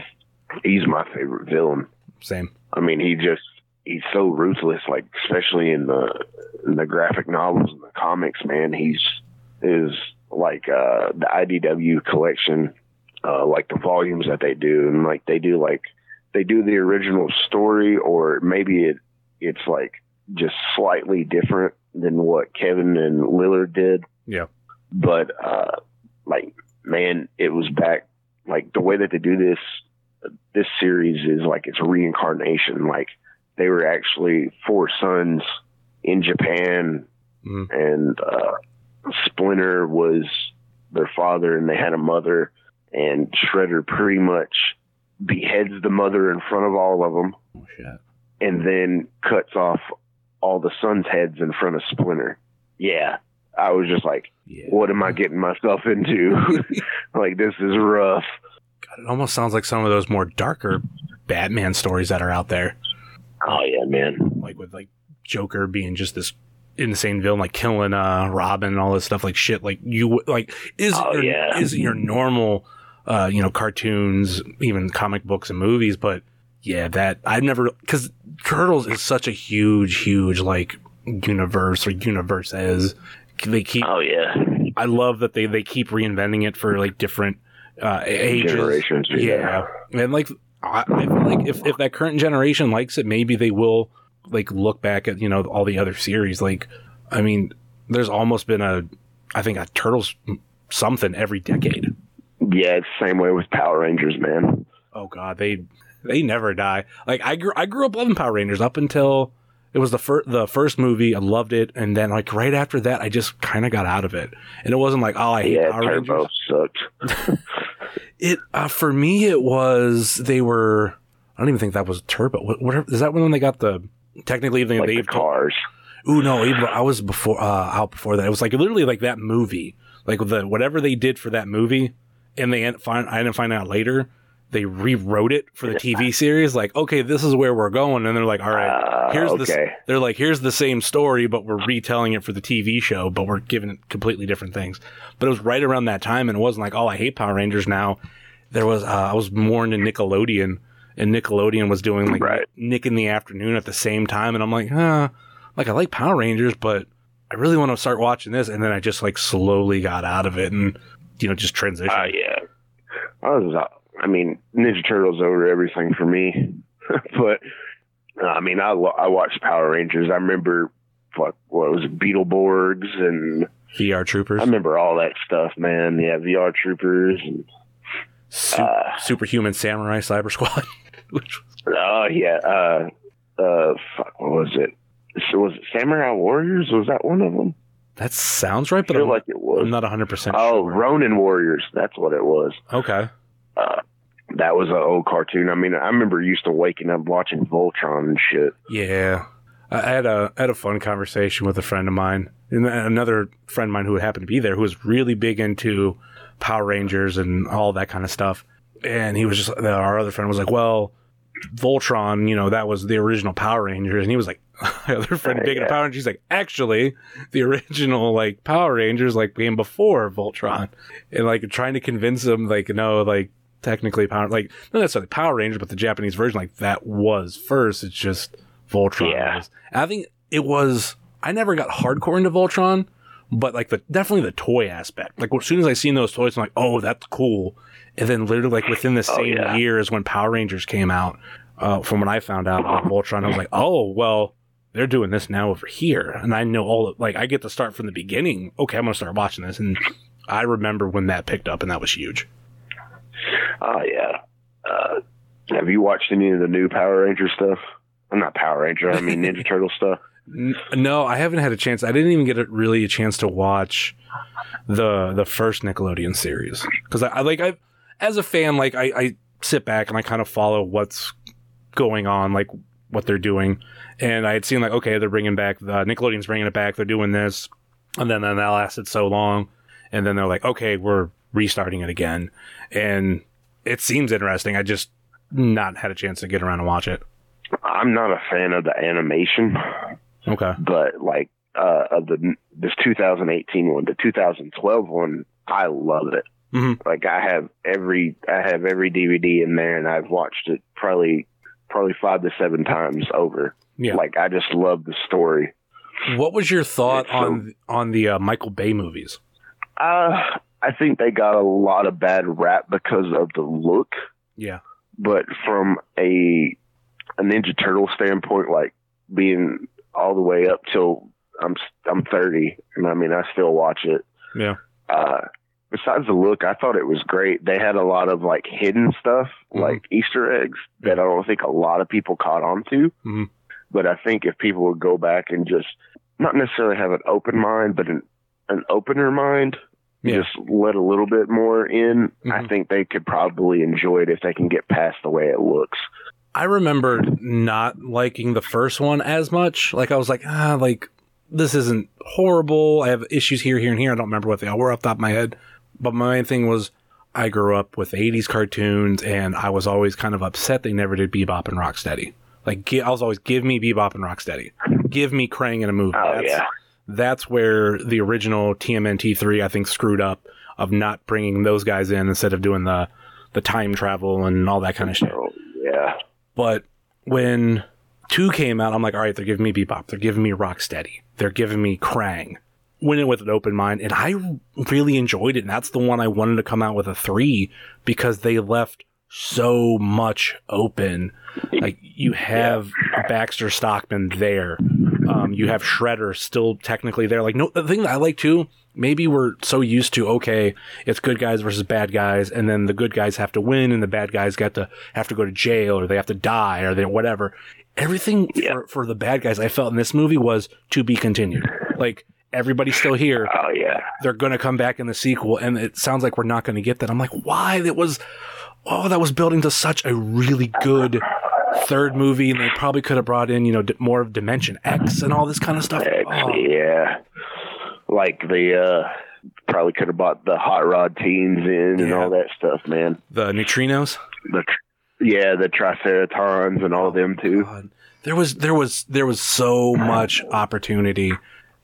he's my favorite villain. Same. I mean, he just he's so ruthless. Like especially in the in the graphic novels and the comics, man, he's is like uh the IDW collection, uh like the volumes that they do, and like they do like they do the original story, or maybe it it's like just slightly different than what Kevin and Laird did. Yeah. But uh like man, it was back like the way that they do this this series is like it's reincarnation. Like they were actually four sons in Japan, Mhm. and uh, Splinter was their father, and they had a mother. And Shredder pretty much beheads the mother in front of all of them, Oh shit. and then cuts off all the sons' heads in front of Splinter. Yeah, I was just like, Yeah. "What am I getting myself into? like this is rough." God, it almost sounds like some of those more darker Batman stories that are out there. Oh yeah, man. like with like Joker being just this insane villain, like killing uh Robin and all this stuff, like shit. Like you like is Oh, your, yeah. is your normal uh you know cartoons, even comic books and movies, but yeah, that I've never because Turtles is such a huge, huge like universe or universes. They keep. Oh yeah. I love that they they keep reinventing it for like different uh ages. Generations, yeah. Yeah, and like I, I feel like if if that current generation likes it, maybe they will like look back at you know all the other series. Like, I mean, there's almost been a I think a Turtles something every decade. Yeah, it's the same way with Power Rangers, man. Oh God, they they never die. Like I grew I grew up loving Power Rangers up until it was the first the first movie. I loved it, and then like right after that, I just kind of got out of it. And it wasn't like oh I hate Yeah, Power Turbo Rangers. sucked. It uh, for me it was they were. I don't even think that was Turbo. What, what is that when they got the technically they like they the cars. Ooh, no, even, I was before uh, out before that. It was like literally like that movie, like the whatever they did for that movie, and they find I didn't find out later. They rewrote it for the TV series. Like, okay, this is where we're going, and they're like, all right, Ah, here's the. okay. They're like, here's the same story, but we're retelling it for the TV show, but we're giving it completely different things. But it was right around that time, and it wasn't like, oh, I hate Power Rangers now. There was uh, I was more into Nickelodeon, and Nickelodeon was doing like Right. Nick in the afternoon at the same time, and I'm like, huh, like I like Power Rangers, but I really want to start watching this, and then I just like slowly got out of it, and you know just transitioned. Oh yeah. I was uh, I mean, Ninja Turtles over everything for me. but uh, I mean, I lo- I watched Power Rangers. I remember what what was it, Beetleborgs and VR Troopers, I remember all that stuff, man. Yeah, VR Troopers and uh, Superhuman Samurai Cyber Squad. Which was, oh yeah, uh, uh, fuck, what was it? So was it Samurai Warriors? Was that one of them? that sounds right, I but feel I'm, like it was. I'm not 100 percent oh, sure. Ronin Warriors. That's what it was. Okay. Uh, that was an old cartoon. I mean, I remember used to waking up watching Voltron and shit. Yeah. I had a I had a fun conversation with a friend of mine, and another friend of mine who happened to be there, who was really big into Power Rangers and all that kind of stuff. And he was just our other friend was like, "Well, Voltron, you know, that was the original Power Rangers," and he was like, "My other friend, big into Yeah. Power Rangers." He's like, "Actually, the original like Power Rangers like came before Voltron," and like trying to convince him like, no, like technically Power like not necessarily Power Rangers, but the Japanese version like that was first. It's just Voltron. Yeah. was. And I think it was. I never got hardcore into Voltron, but like the definitely the toy aspect. Like as soon as I seen those toys, I'm like, oh, that's cool. And then literally like within the Oh, same yeah. year as when Power Rangers came out, uh, from when I found out about Voltron, I was like, oh, well, they're doing this now over here, and I know all of, like I get to start from the beginning. Okay, I'm gonna start watching this, and I remember when that picked up, and that was huge. Oh yeah. Uh, have you watched any of the new Power Ranger stuff? I'm not Power Ranger. I mean Ninja Turtle stuff. No, I haven't had a chance. I didn't even get a, really a chance to watch the the first Nickelodeon series because I, I like I as a fan like I, I sit back and I kind of follow what's going on, like what they're doing, and I had seen like okay they're bringing back the Nickelodeon's bringing it back, they're doing this, and then then that lasted so long, and then they're like okay we're restarting it again, and it seems interesting. I just not had a chance to get around and watch it. I'm not a fan of the animation, Okay. but like uh, of the this 2018 one, the 2012 one, I love it. Mhm. Like I have every I have every DVD in there, and I've watched it probably probably five to seven times over. Yeah. Like I just love the story. What was your thought It's so- on on the uh, Michael Bay movies? Uh, I think they got a lot of bad rap because of the look. Yeah. but from a a Ninja Turtle standpoint, like being all the way up till I'm I'm 30, and I mean I still watch it. Yeah. Uh, besides the look, I thought it was great. They had a lot of like hidden stuff, Mhm. like Easter eggs that I don't think a lot of people caught on to. Mhm. But I think if people would go back and just not necessarily have an open mind, but an an opener mind, Yeah. just let a little bit more in, I Mhm. think they could probably enjoy it if they can get past the way it looks. I remember not liking the first one as much. Like I was like, ah, like this isn't horrible. I have issues here, here, and here. I don't remember what they all were off the top of my head. But my main thing was I grew up with 80s cartoons and I was always kind of upset they never did Bebop and Rocksteady. Like I was always give me Bebop and Rocksteady. Give me Krang in a movie. Oh That's- yeah, that's where the original TMNT3 I think screwed up of not bringing those guys in instead of doing the the time travel and all that kind of shit. Oh, yeah. But when two came out, I'm like, all right, they're giving me Bebop, they're giving me Rocksteady, they're giving me Krang. Went in with an open mind, and I really enjoyed it. And that's the one I wanted to come out with a three because they left so much open. Like you have Baxter Stockman there, um, you have Shredder still technically there. Like no, the thing that I like too. Maybe we're so used to okay, it's good guys versus bad guys, and then the good guys have to win, and the bad guys got to have to go to jail, or they have to die, or they whatever. Everything for, for the bad guys I felt in this movie was to be continued. Like everybody's still here, Oh yeah. they're going to come back in the sequel and it sounds like we're not going to get that i'm like why that was oh that was building to such a really good third movie and they probably could have brought in you know d- more of dimension x and all this kind of stuff X, Oh, yeah. Like the uh probably could have bought the hot rod teens in and all that stuff, man. the neutrinos The tr- yeah, the triceratons and all them too. God. there was there was there was so much opportunity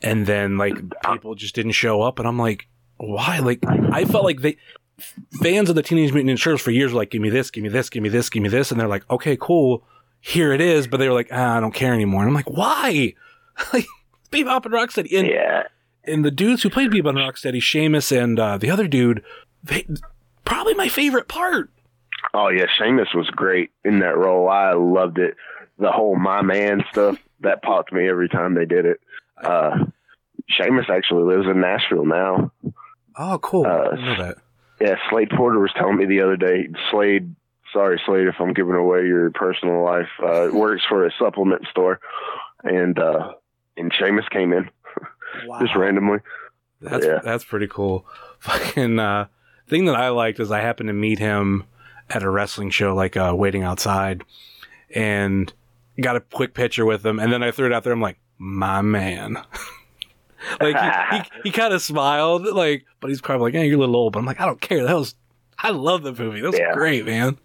and then like people just didn't show up and i'm like why like i felt like they fans of the teenage mutant ninja turtles for years were like give me this give me this give me this give me this and they're like okay cool here it is but they were like ah, i don't care anymore and i'm like why like bebop and rocksteady and, Yeah. and the dudes who played bebop and rocksteady Sheamus and uh, the other dude they probably my favorite part Oh yeah, Sheamus was great in that role. I loved it. The whole my man stuff that popped me every time they did it. Uh, Sheamus actually lives in Nashville now. Oh, cool. Uh, I know that. Yeah, Slade Porter was telling me the other day. Slade, sorry Slade, if I'm giving away your personal life. Uh, works for a supplement store, and uh, and Sheamus came in just randomly. That's Yeah. that's pretty cool. Fucking uh, thing that I liked is I happened to meet him at a wrestling show, like uh, waiting outside, and got a quick picture with him, and then I threw it out there. I'm like, my man. like he, he, he kind of smiled, like, but he's probably like, "Yeah, you're a little old." But I'm like, I don't care. That was, I love the movie. That was Yeah. great, man.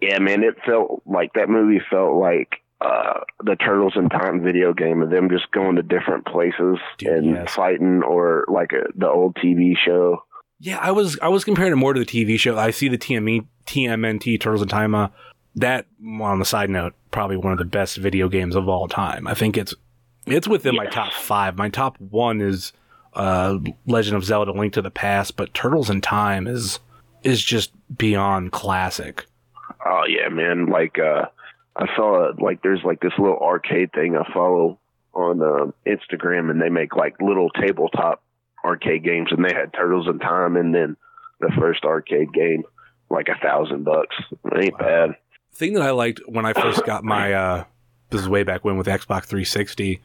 Yeah, man, it felt like that movie felt like uh, the Turtles in Time video game of them just going to different places Dude, and yes. fighting, or like a, the old TV show. Yeah, I was I was comparing it more to the TV show. I see the TME TMNT Turtles in Time. Uh, that on the side note, probably one of the best video games of all time. I think it's it's within my top five. My top one is uh, Legend of Zelda: Link to the Past, but Turtles in Time is is just beyond classic. Oh yeah, man! Like uh, I saw like there's like this little arcade thing I follow on uh, Instagram, and they make like little tabletop arcade games, and they had Turtles in Time, and then the first arcade game, like a thousand bucks. Ain't Wow. bad. thing that I liked when I first got my uh this is way back when with Xbox 360,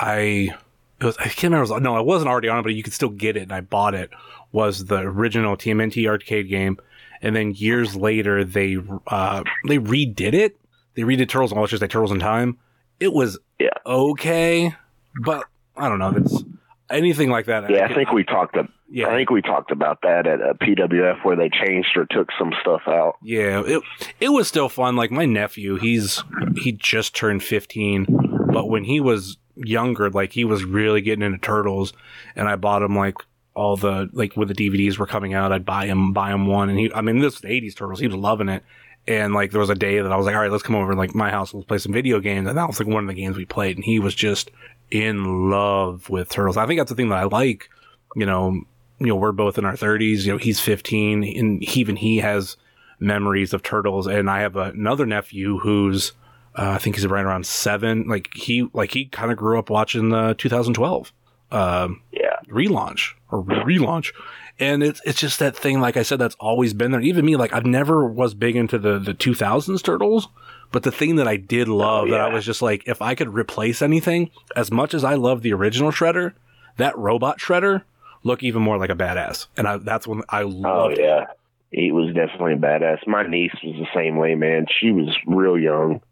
I it was I can't remember. Was, no, I wasn't already on it, but you could still get it, and I bought it. Was the original TMNT arcade game, and then years later they uh they redid it. They redid Turtles, oh, it's just like Turtles in Time. It was Yeah. okay, but I don't know. If it's anything like that. Yeah, I think we talked. ab- yeah, I think we talked about that at uh, PWF where they changed or took some stuff out. Yeah, it it was still fun. Like my nephew, he's he just turned 15, but when he was younger, like he was really getting into turtles, and I bought him like all the like when the DVDs were coming out, I'd buy him buy him one, and he I mean this was the 80s turtles, he was loving it. And like there was a day that I was like, all right, let's come over like my house, let's play some video games, and that was like one of the games we played, and he was just in love with turtles. I think that's the thing that I like. You know, you know, we're both in our 30s. You know, he's 15, and even he has memories of turtles. And I have another nephew who's, uh, I think he's right around seven. Like he, like he kind of grew up watching the 2012 um, Yeah, relaunch or relaunch. And it's it's just that thing, like I said, that's always been there. Even me, like I've never was big into the the 2000s turtles, but the thing that I did love that I was just like, if I could replace anything, as much as I love the original Shredder, that robot Shredder look even more like a badass, and I, that's when I Oh loved. it. yeah, he was definitely a badass. My niece was the same way, man. She was real young,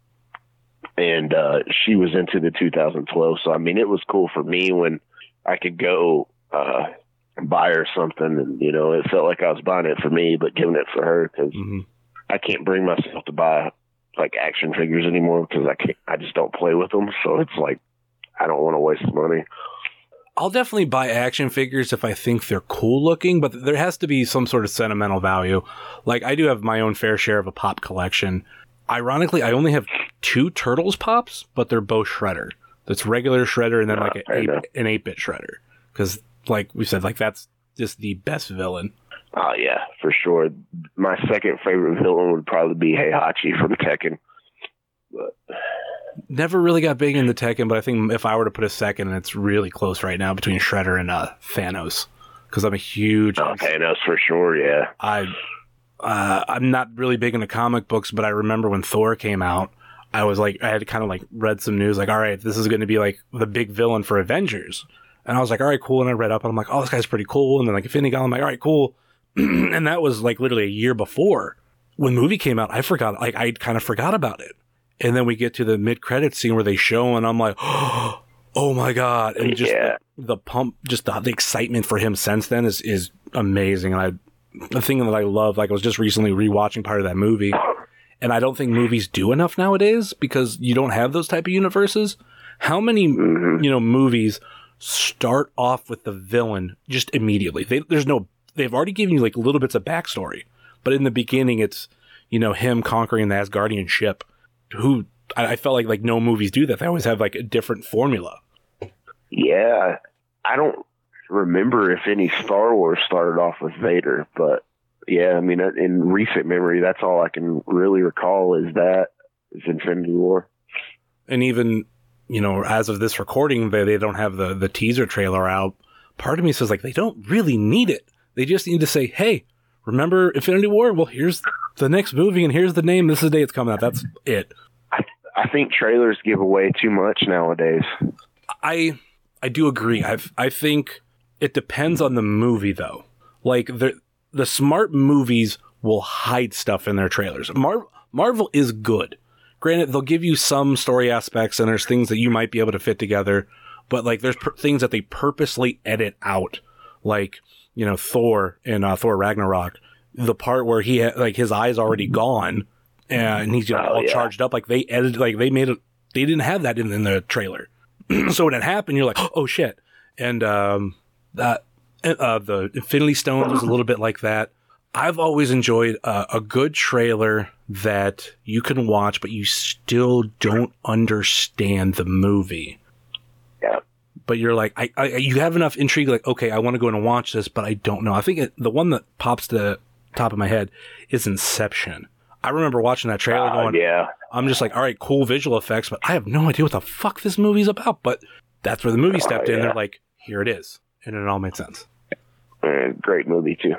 and uh, she was into the 2012. So I mean, it was cool for me when I could go uh, buy her something, and you know, it felt like I was buying it for me, but giving it for her because Mhm. I can't bring myself to buy like action figures anymore because I can't. I just don't play with them. So it's like I don't want to waste money. I'll definitely buy action figures if I think they're cool looking, but there has to be some sort of sentimental value. Like I do have my own fair share of a pop collection. Ironically, I only have two Turtles pops, but they're both Shredder. That's regular Shredder and then Ah, like an eight, an eight bit Shredder. Because like we said, like that's just the best villain. Oh yeah, for sure. My second favorite villain would probably be Heihachi from Tekken. But Never really got big into Tekken, but I think if I were to put a second, it's really close right now between Shredder and uh, Thanos. Because I'm a huge oh, Thanos for sure, yeah. I uh, I'm not really big into comic books, but I remember when Thor came out, I was like, I had kind of like read some news, like, all right, this is going to be like the big villain for Avengers, and I was like, all right, cool, and I read up, and I'm like, oh, this guy's pretty cool, and then like Infinity Gauntlet, I'm like, all right, cool, and that was like literally a year before. When movie came out. I forgot, like, I kind of forgot about it, and then we get to the mid credit scene where they show, and I'm like, oh my god, and just Yeah. the, the pump, just the, the excitement for him since then is is amazing, and I the thing that I love, like I was just recently rewatching part of that movie, and I don't think movies do enough nowadays because you don't have those type of universes. How many Mhm. you know movies start off with the villain just immediately? They, there's no, they've already given you like little bits of backstory, but in the beginning, it's you know him conquering the Asgardian ship. Who I, I felt like like no movies do that. They always have like a different formula. Yeah. I don't remember if any Star Wars started off with Vader, but yeah, I mean, in recent memory, that's all I can really recall is that is Infinity War. and even you know as of this recording they, they don't have the the teaser trailer out. Part of me says like they don't really need it. They just need to say hey remember infinity war? Well here's the next movie and here's the name. This is the day it's coming out. That's it. I think trailers give away too much nowadays. i i do agree. I i think it depends on the movie though. Like the the smart movies will hide stuff in their trailers. Mar- marvel is good. Granted they'll give you some story aspects and there's things that you might be able to fit together but like there's pur- things that they purposely edit out like you know thor in uh, thor ragnarok the part where he ha- like his eyes already gone and he's you know, Oh, all yeah. charged up. Like they edited like they made it they didn't have that in, in the trailer. So when it happened you're like oh shit. And um that uh, the infinity stones was a little bit like that I've always enjoyed uh, a good trailer that you can watch, but you still don't understand the movie. Yeah. But you're like, I, I you have enough intrigue, like, okay, I want to go in and watch this, but I don't know. I think it, the one that pops to the top of my head is Inception. I remember watching that trailer Uh, going, yeah, I'm just like, all right, cool visual effects, but I have no idea what the fuck this movie's about. But that's where the movie stepped in. yeah. They're like, here it is. And it all made sense. Great movie too.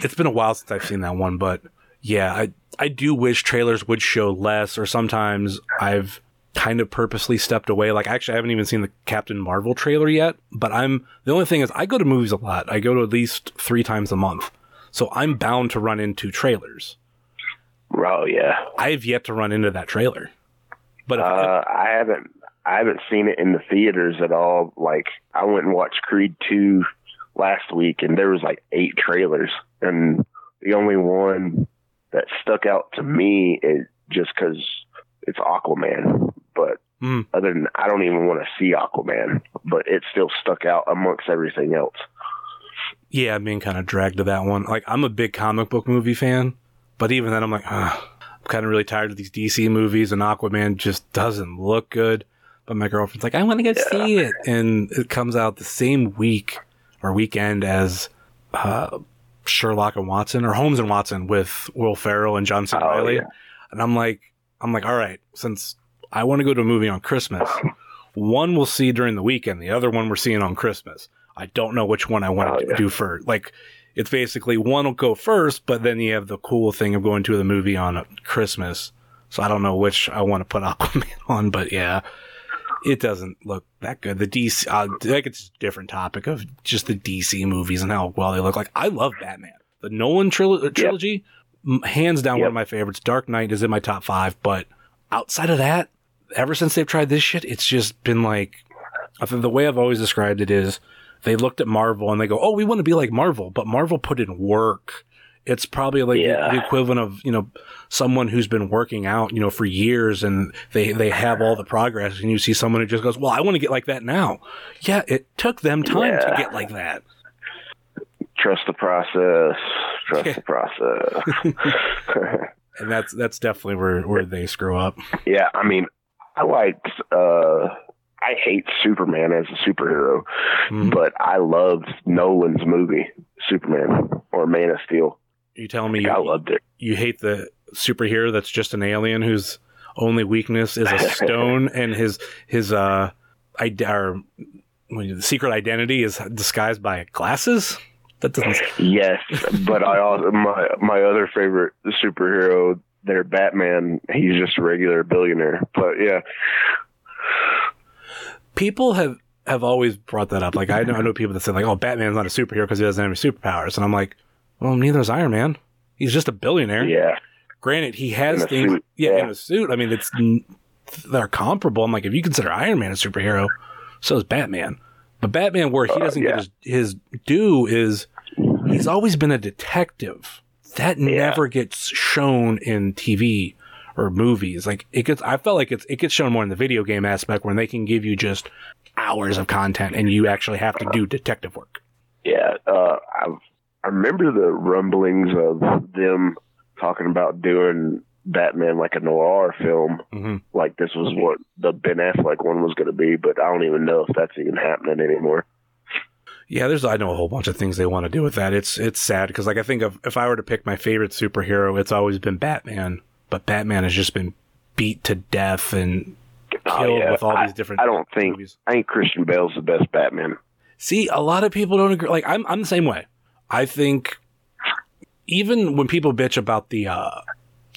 it's been a while since I've seen that one, but yeah, I I do wish trailers would show less, or sometimes I've kind of purposely stepped away. Like actually, I haven't even seen the Captain Marvel trailer yet. But I'm the only thing is I go to movies a lot. I go to at least three times a month, so I'm bound to run into trailers. Oh yeah, I have yet to run into that trailer. But uh, I haven't I haven't seen it in the theaters at all. Like I went and watched Creed two last week, and there was like eight trailers, and the only one that stuck out to me is just because it's Aquaman. But Hmm. other than I don't even want to see Aquaman, but it still stuck out amongst everything else. yeah, I'm being kind of dragged to that one. Like I'm a big comic book movie fan, but even then, I'm like, ah, I'm kind of really tired of these DC movies, and Aquaman just doesn't look good. But my girlfriend's like, I want to go see it, and it comes out the same week or weekend as uh, Sherlock and Watson or Holmes and Watson with Will Ferrell and John C. Oh, Reilly, yeah. and I'm like, I'm like, all right, since I want to go to a movie on Christmas, one we'll see during the weekend, the other one we're seeing on Christmas. I don't know which one I want Oh, to yeah. do first. Like, it's basically one will go first, but then you have the cool thing of going to the movie on Christmas. So I don't know which I want to put Aquaman on, but yeah, it doesn't look that good. The DC, uh, I think it's a different topic of just the DC movies and how well they look. Like, I love Batman. The Nolan trilo- trilogy, m hands down, one of my favorites. Dark Knight is in my top five, but outside of that, ever since they've tried this shit, it's just been like, I think the way I've always described it is they looked at Marvel and they go, "Oh, we want to be like Marvel," but Marvel put in work. It's probably like Yeah. the equivalent of you know someone who's been working out you know for years and they they have all the progress, and you see someone who just goes, "Well, I want to get like that now." Yeah, it took them time to get like that. Trust the process. Trust Yeah. the process. And that's that's definitely where where they screw up. Yeah, I mean, I liked. Uh, I hate Superman as a superhero, Mhm. but I loved Nolan's movie Superman or Man of Steel. You telling me you, I loved it. you hate the superhero that's just an alien whose only weakness is a stone and his his uh ide- or the secret identity is disguised by glasses that doesn't Yes, but I also my my other favorite superhero, their Batman. He's just a regular billionaire. But yeah, people have have always brought that up like i know, I know people that say like oh batman's not a superhero because he doesn't have any superpowers and i'm like well neither is iron man. He's just a billionaire. Yeah, granted he has In things suit, yeah, yeah. in a suit. I mean it's they're comparable. I'm like if you consider iron man a superhero so is batman. But batman where he Uh, doesn't yeah. get his, his due is he's always been a detective. That Yeah. never gets shown in tv or movies. Like it gets i felt like it's it gets shown more in the video game aspect when they can give you just hours of content and you actually have to do detective work. Yeah. Uh, I I remember the rumblings of them talking about doing Batman like a noir film. hmm Like this was what the Ben Affleck one was going to be, but I don't even know if that's even happening anymore. Yeah, there's I know a whole bunch of things they want to do with that. It's it's sad because like I think of if I were to pick my favorite superhero, it's always been Batman. But Batman has just been beat to death and Oh, killed yeah. with all I- these different. I don't think movies. I think Christian Bale's the best Batman. See, a lot of people don't agree. Like I'm, I'm the same way. I think even when people bitch about the uh,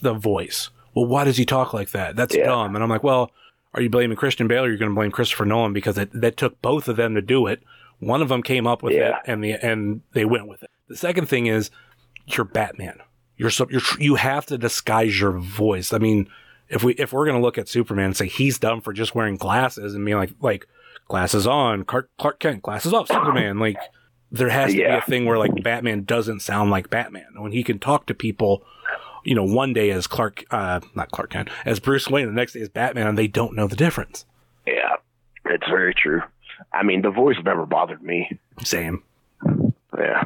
the voice, well, why does he talk like that? That's Yeah. dumb. And I'm like, well, are you blaming Christian Bale or are you going to blame Christopher Nolan because it, that took both of them to do it? One of them came up with Yeah. it, and the and they went with it. The second thing is you're Batman. You're so you're you have to disguise your voice. I mean, if we if we're gonna look at Superman and say he's dumb for just wearing glasses and being like like glasses on, Clark, Clark Kent, glasses off, Superman, like there has to be a thing where like Batman doesn't sound like Batman when he can talk to people. You know, one day as Clark, uh, not Clark Kent, as Bruce Wayne, the next day as Batman, and they don't know the difference. Yeah, it's very true. I mean, the voice never bothered me. Same. Yeah.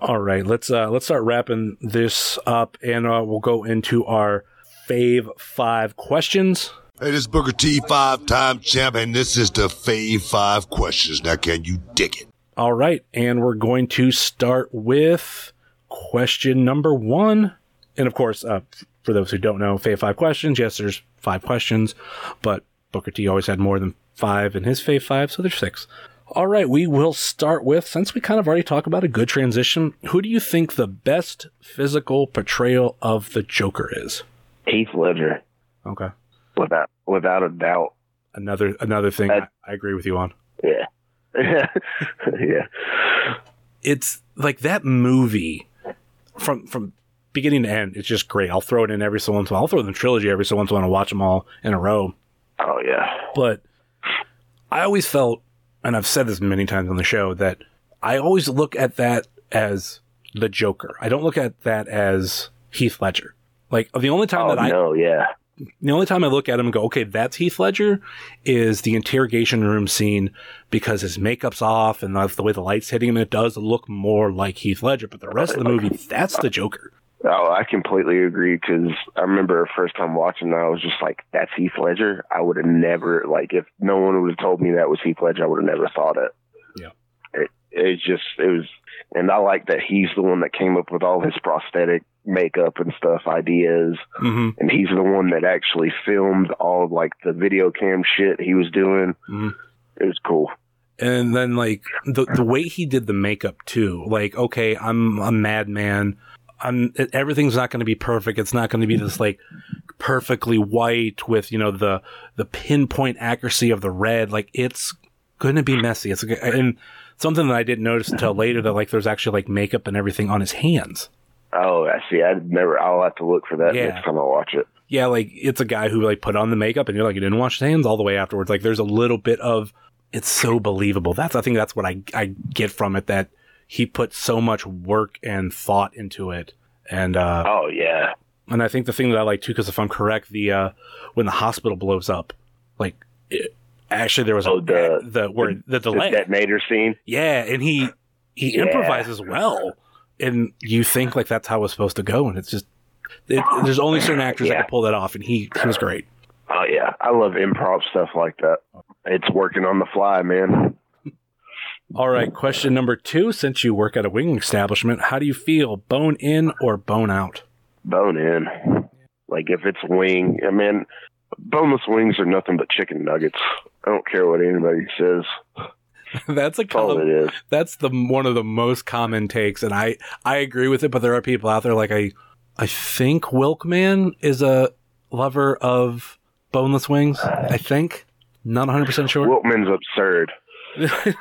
All right, let's uh let's start wrapping this up, and uh, we'll go into our fave five questions. Hey, this is Booker T, five time champ, and this is the Fave Five Questions. Now, can you dig it? All right, and we're going to start with question number one, and of course, uh, for those who don't know, fave five questions. Yes, there's five questions, but Booker T always had more than five in his fave five, so there's six. All right, we will start with since we kind of already talked about a good transition. Who do you think the best physical portrayal of the Joker is? Heath Ledger, Okay. without without a doubt. Another another thing I, I agree with you on. Yeah. yeah. It's like that movie from from beginning to end. It's just great. I'll throw it in every so once in a while. I'll throw it in the trilogy every so once in a while and watch them all in a row. Oh yeah. But I always felt, and I've said this many times on the show, that I always look at that as the Joker. I don't look at that as Heath Ledger. Like the only time Oh that I no, yeah. The only time I look at him and go, okay, that's Heath Ledger, is the interrogation room scene because his makeup's off and the, the way the light's hitting him, it does look more like Heath Ledger. But the rest of the movie, that's the Joker. Oh, I completely agree because I remember first time watching that, I was just like, "That's Heath Ledger." I would have never like if no one would have told me that was Heath Ledger, I would have never thought it. Yeah. It it's just it was, and I like that he's the one that came up with all his prosthetic makeup and stuff ideas, hmm and he's the one that actually filmed all of like the video cam shit he was doing. Mhm. It was cool. And then like the the way he did the makeup too, like okay, I'm a madman. I'm everything's not going to be perfect. It's not going to be this like perfectly white with you know the the pinpoint accuracy of the red. Like it's going to be messy. It's and something that I didn't notice until later that like there's actually like makeup and everything on his hands. Oh, I see. I never. I'll have to look for that Yeah. next time I watch it. Yeah, like it's a guy who like put on the makeup and you're like you didn't wash his hands all the way afterwards. Like there's a little bit of it's so believable. That's I think that's what I I get from it that he put so much work and thought into it. And uh Oh yeah. and I think the thing that I like too cuz if I'm correct the uh when the hospital blows up like it, actually there was Oh, a the- the where the, The delay. detonator scene. yeah, and he he Yeah. improvises well. And you think like that's how it was supposed to go and it's just it, there's only certain actors that can pull that off and he he was great. Oh yeah, I love improv stuff like that. It's working on the fly, man. All right, question number two. Since you work at a wing establishment, how do you feel, bone in or bone out? Bone in. Like if it's wing, I mean, boneless wings are nothing but chicken nuggets. I don't care what anybody says. that's a That's com- is. that's the one of the most common takes, and I I agree with it. But there are people out there like I I think Wilkman is a lover of boneless wings. I think not 100 percent sure. Wilkman's absurd.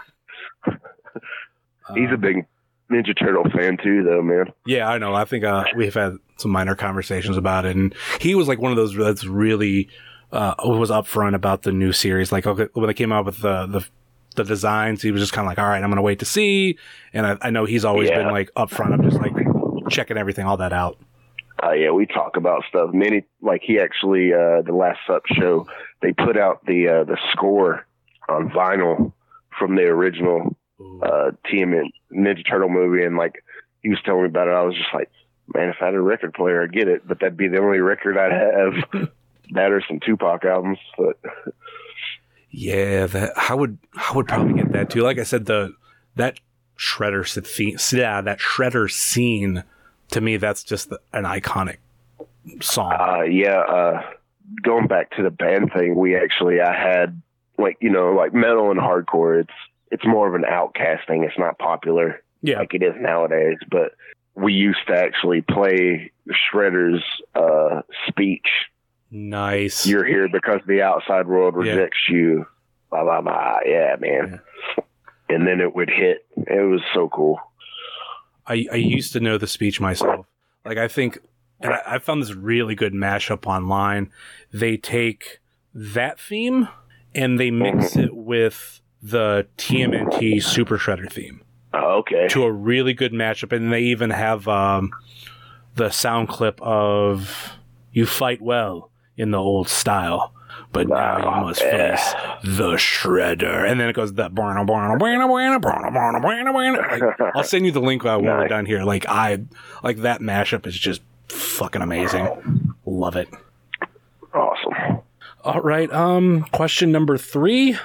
He's a big Ninja Turtle fan too, though, man. Yeah, I know. I think uh, we've had some minor conversations about it, and he was like one of those that's really uh, was upfront about the new series. Like okay, when they came out with the the the designs, he was just kind of like, "All right, I'm gonna wait to see." And I, I know he's always Yeah. been like upfront. I'm just like checking everything, all that out. Uh, yeah, we talk about stuff. Many like he actually uh, the last up show they put out the uh, the score on vinyl from the original uh, TM Ninja Turtle movie, and like he was telling me about it, I was just like, man, if I had a record player, I'd get it, but that'd be the only record I'd have. that or some Tupac albums, but Yeah, that I would I would probably get that too. Like I said, the that shredder scene, yeah, that shredder scene to me, that's just the, an iconic song. Uh, yeah, uh, going back to the band thing, we actually, I had like, you know, like metal and hardcore, it's, it's more of an outcast thing. It's not popular yeah, like it is nowadays, but we used to actually play Shredder's, uh, speech. Nice. You're here because the outside world Yeah. rejects you. Blah, blah, blah. Yeah, man. And then it would hit. It was so cool. I, I used to know the speech myself. Like I think, and I, I found this really good mashup online. They take that theme and they mix it with the TMNT Super Shredder theme Oh, okay. to a really good matchup. And they even have um, the sound clip of "You fight well in the old style." But now you Oh, must yeah. face the shredder, and then it goes. Like, I'll send you the link when we're done here. Like I, like that mashup is just fucking amazing. Love it. Awesome. All right. Um, question number three.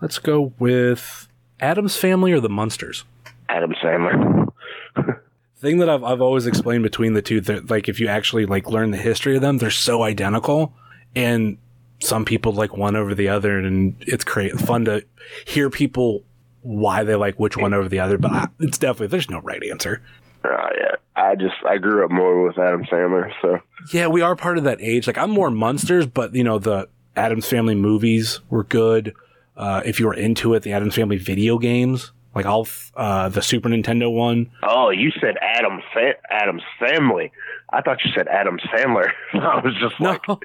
Let's go with Addams family or the Munsters. Adam Sandler. Thing that I've I've always explained between the two, that like if you actually like learn the history of them, they're so identical, and some people like one over the other, and it's great fun to hear people why they like which one over the other. But I, it's definitely there's no right answer. Uh, yeah. I just, I grew up more with Adam Sandler, so. Yeah, we are part of that age. Like I'm more Munsters, but you know the Addams Family movies were good. Uh, if you were into it, the Addams Family video games, like all uh, the Super Nintendo one. Oh, you said Adam Fa- Addams family. I thought you said Adam Sandler. I was just like, no,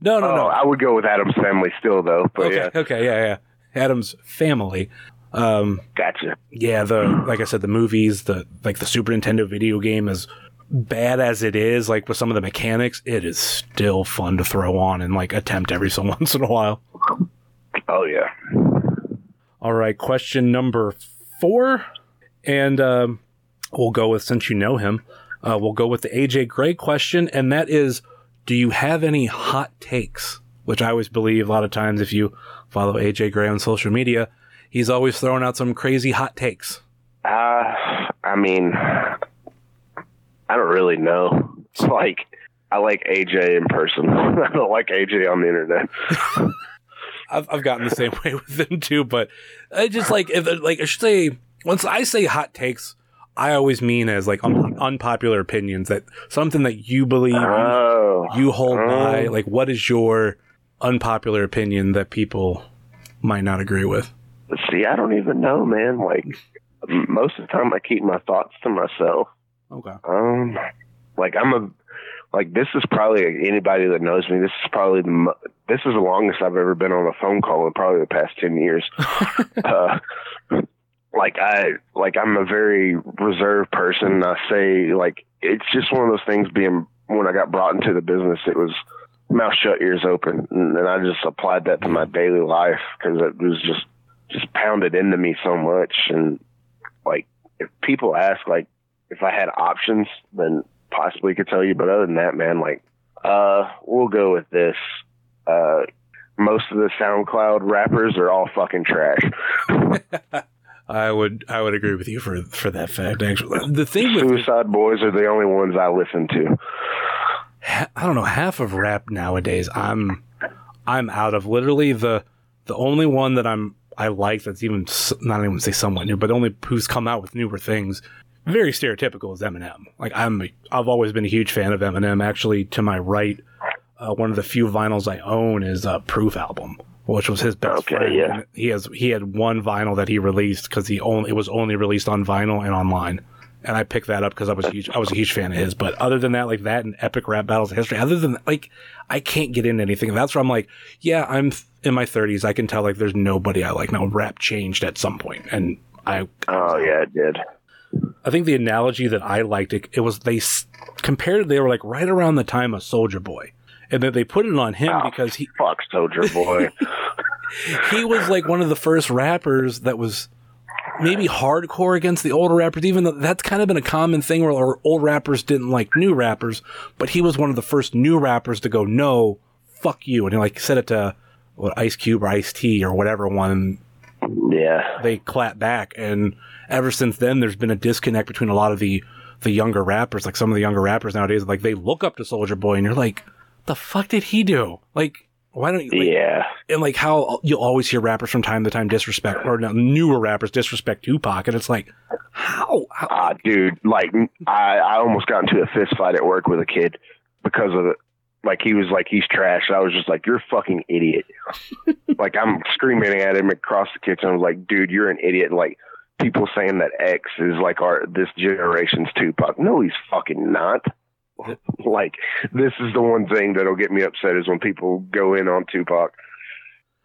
no, oh, no. I would go with Addams family still, though. But okay, yeah, okay, yeah, yeah. Addams Family. Um, gotcha. yeah, the like I said, the movies, the like the Super Nintendo video game is bad as it is. Like with some of the mechanics, it is still fun to throw on and like attempt every so once in a while. Oh yeah. All right, question number four, and um, we'll go with since you know him, uh, we'll go with the AJ Gray question, and that is, do you have any hot takes? Which I always believe a lot of times if you follow AJ Gray on social media, he's always throwing out some crazy hot takes. Uh, I mean, I don't really know. It's like I like AJ in person. I don't like AJ on the internet. I've, I've gotten the same way with him too, but I just like if like I should say once I say hot takes, I always mean as like un- unpopular opinions that something that you believe you, Oh, you hold Oh. by. Like, what is your unpopular opinion that people might not agree with? see, I don't even know, man. Like most of the time, I keep my thoughts to myself. Okay. Um, like I'm a like this is probably anybody that knows me. This is probably the mo- this is the longest I've ever been on a phone call in probably the past ten years. uh, like I like I'm a very reserved person. I say like it's just one of those things. Being when I got brought into the business, it was mouth shut, ears open, and, and I just applied that to my daily life because it was just just pounded into me so much. And like if people ask like if I had options, then possibly could tell you. But other than that, man, like, uh, we'll go with this. Uh, most of the SoundCloud rappers are all fucking trash. I would I would agree with you for for that fact. Actually, the thing with Suicide Boys are the only ones I listen to. I don't know half of rap nowadays. I'm I'm out of literally the the only one that I'm I like that's even not even say somewhat new, but only who's come out with newer things. Very stereotypical is Eminem. Like I'm I've always been a huge fan of Eminem. Actually, to my right, uh, one of the few vinyls I own is a Proof album, which was his best Okay, friend. yeah. He has he had one vinyl that he released because he only it was only released on vinyl and online. And I picked that up because I was huge I was a huge fan of his. But other than that, like that and epic rap battles of history, other than like I can't get into anything. That's where I'm like, yeah, I'm in my 30s. I can tell like there's nobody I like now. Rap changed at some point, and I Oh yeah, it did. I think the analogy that I liked it, it was they s- compared they were like right around the time of Soulja Boy, and then they put it on him Oh, because he Fuck Soulja Boy. he was like one of the first rappers that was maybe hardcore against the older rappers, even though that's kind of been a common thing where old rappers didn't like new rappers, but he was one of the first new rappers to go, no, fuck you. And he like said it to what, Ice Cube or Ice T or whatever one Yeah. they clap back and ever since then there's been a disconnect between a lot of the the younger rappers like some of the younger rappers nowadays like they look up to Soulja Boy and you're like the fuck did he do like why don't you like, Yeah. and like how you'll always hear rappers from time to time disrespect or no, newer rappers disrespect tupac and it's like how, how Ah, dude, like I, I almost got into a fist fight at work with a kid because of it. Like he was like he's trash. And I was just like, you're a fucking idiot. like I'm screaming at him across the kitchen. I was like, dude, you're an idiot. And like people saying that X is like our this generation's Tupac. No, he's fucking not. like this is the one thing that'll get me upset is when people go in on Tupac.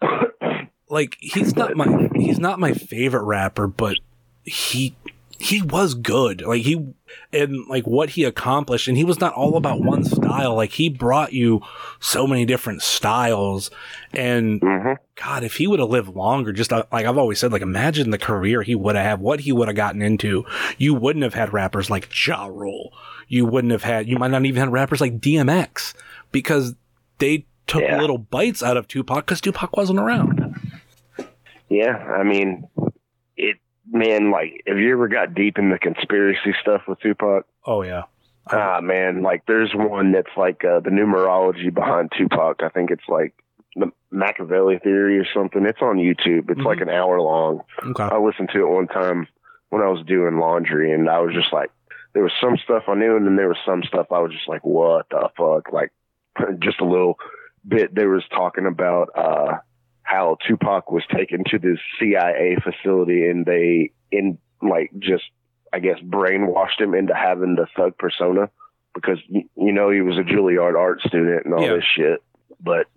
like he's not my he's not my favorite rapper, but he he was good. Like he and like what he accomplished, and he was not all about one style. Like he brought you so many different styles, and hmm God, if he would have lived longer, just uh, like I've always said, like imagine the career he would have had, what he would have gotten into. You wouldn't have had rappers like Ja Rule. You wouldn't have had. You might not even have rappers like DMX because they took Yeah. little bites out of Tupac because Tupac wasn't around. Yeah, I mean, it man. Like, have you ever got deep in the conspiracy stuff with Tupac? Oh yeah. Ah, man, like there's one that's like uh, the numerology behind Tupac. I think it's like the Makaveli theory or something. It's on YouTube. It's like an hour long. Okay. I listened to it one time when I was doing laundry, and I was just like, there was some stuff I knew, and then there was some stuff I was just like, what the fuck? Like, just a little bit. They was talking about uh, how Tupac was taken to this CIA facility, and they in like just I guess brainwashed him into having the thug persona because you know he was a Juilliard art student and all Yeah. this shit, but.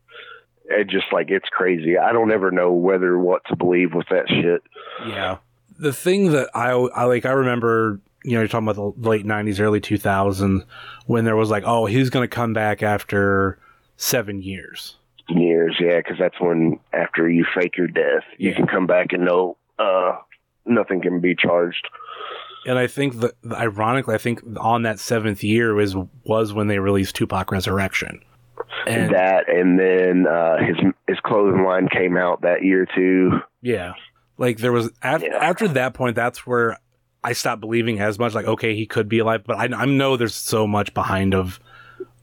It just like it's crazy. I don't ever know whether what to believe with that shit. Yeah. The thing that I, I like, I remember, you know, you're talking about the late 90s, early 2000s when there was like, oh, he's going to come back after seven years. years, yeah, because that's when after you fake your death, you Yeah. can come back and no, uh, nothing can be charged. And I think that, ironically, I think on that seventh year was, was when they released Tupac Resurrection. And that, and then uh, his his clothing line came out that year too. yeah, like there was, after, Yeah. after that point, that's where I stopped believing as much. Like, okay, he could be alive, but I, I know there's so much behind of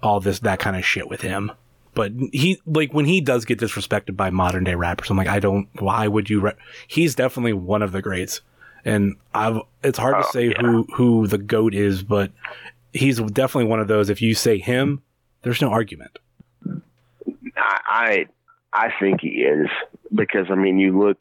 all this, that kind of shit with him. But he, like, when he does get disrespected by modern day rappers, I'm like, I don't, why would you, he's definitely one of the greats. And I've, it's hard to Oh, say yeah. who, who the GOAT is, but he's definitely one of those. If you say him, there's no argument. I, I I think he is because I mean you look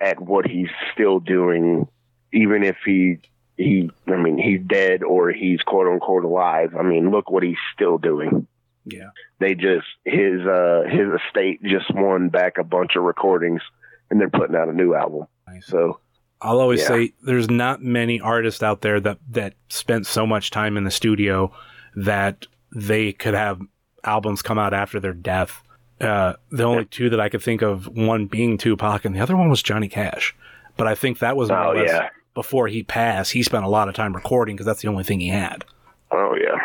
at what he's still doing, even if he he I mean he's dead or he's quote unquote alive. I mean look what he's still doing. Yeah. they just his uh his estate just won back a bunch of recordings and they're putting out a new album. Nice. So I'll always Yeah. say there's not many artists out there that that spent so much time in the studio that they could have albums come out after their death. Uh, the only two that I could think of, one being Tupac, and the other one was Johnny Cash. But I think that was more oh or less yeah. Before he passed. He spent a lot of time recording because that's the only thing he had. Oh yeah.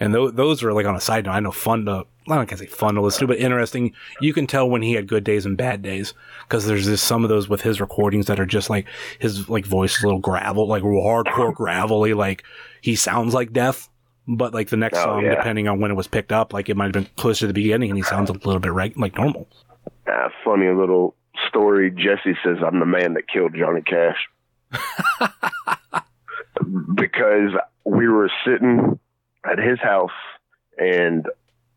And th- those are like on a side note. I know fun to, I don't can say fun to listen to, but interesting. You can tell when he had good days and bad days because there's just some of those with his recordings that are just like his like voice is a little gravel, like hardcore gravelly. Like he sounds like death, but like the next Oh, song, yeah. depending on when it was picked up, like it might have been closer to the beginning and he sounds a little bit reg- like normal. Uh, funny little story. Jesse says I'm the man that killed Johnny Cash. because we were sitting at his house and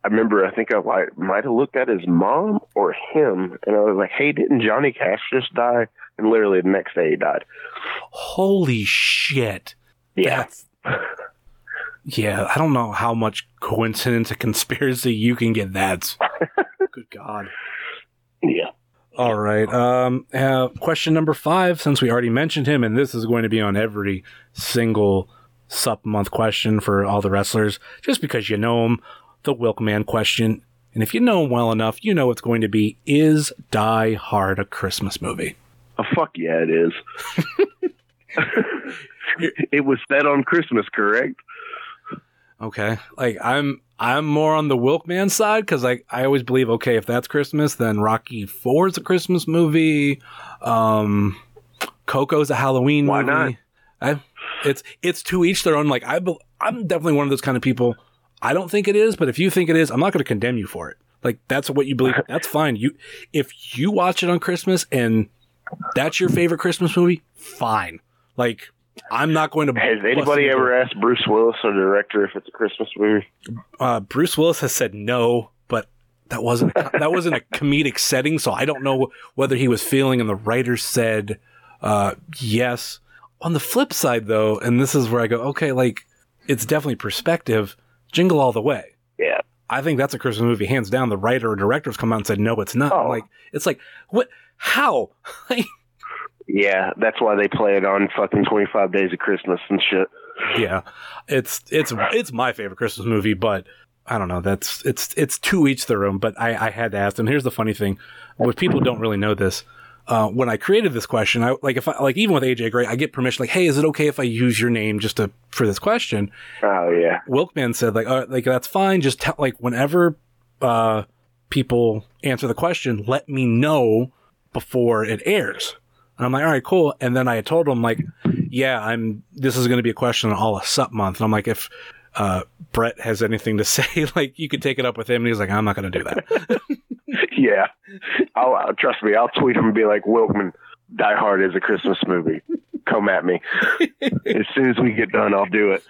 I remember I think I like, might have looked at his mom or him and I was like, Hey, didn't Johnny Cash just die? And literally the next day he died. Holy shit. Yeah. That's, yeah, I don't know how much coincidence and conspiracy you can get that. Good God. Yeah. All right. Um, uh, question number five, since we already mentioned him, and this is going to be on every single sup month question for all the wrestlers, just because you know him, the Wilkman question. And if you know him well enough, you know it's going to be Is Die Hard a Christmas movie? Oh, fuck yeah, it is. it was set on Christmas, correct? Okay. Like I'm I'm more on the Wilkman side because like I always believe okay if that's Christmas then Rocky Four is a Christmas movie. Um, Coco's a Halloween Why movie. not? I, it's it's to each their own. Like I I'm definitely one of those kind of people. I don't think it is, but if you think it is, I'm not going to condemn you for it. Like that's what you believe. That's fine. You if you watch it on Christmas and that's your favorite Christmas movie, fine. Like I'm not going to. Has anybody ever asked Bruce Willis, or the director, if it's a Christmas movie? uh, Bruce Willis has said no, but that wasn't a, that wasn't a comedic setting, so I don't know whether he was feeling. And the writer said uh, yes. On the flip side, though, and this is where I go, okay, like it's definitely perspective. Jingle all the way. Yeah. I think that's a Christmas movie, hands down. The writer or directors come out and said no, it's not. Oh. Like it's like what? How? Yeah, that's why they play it on fucking 25 Days of Christmas and shit. yeah, it's it's it's my favorite Christmas movie, but I don't know. That's it's it's two each their own. But I, I had to ask. And here's the funny thing: what people don't really know this. Uh, when I created this question, I like if I like even with AJ Gray, I get permission. Like, hey, is it okay if I use your name just to for this question? Oh, yeah. Wilkman said like, uh, like that's fine. Just tell like whenever uh, people answer the question, let me know before it airs. And I'm like, all right, cool. And then I told him like, yeah, I'm. This is going to be a question on all of Sup month. And I'm like, if uh, Brett has anything to say, like you could take it up with him. And he's like, I'm not going to do that. Yeah. I'll, uh, trust me, I'll tweet him and be like, Wilkman, Die Hard is a Christmas movie. Come at me. as soon as we get done, I'll do it.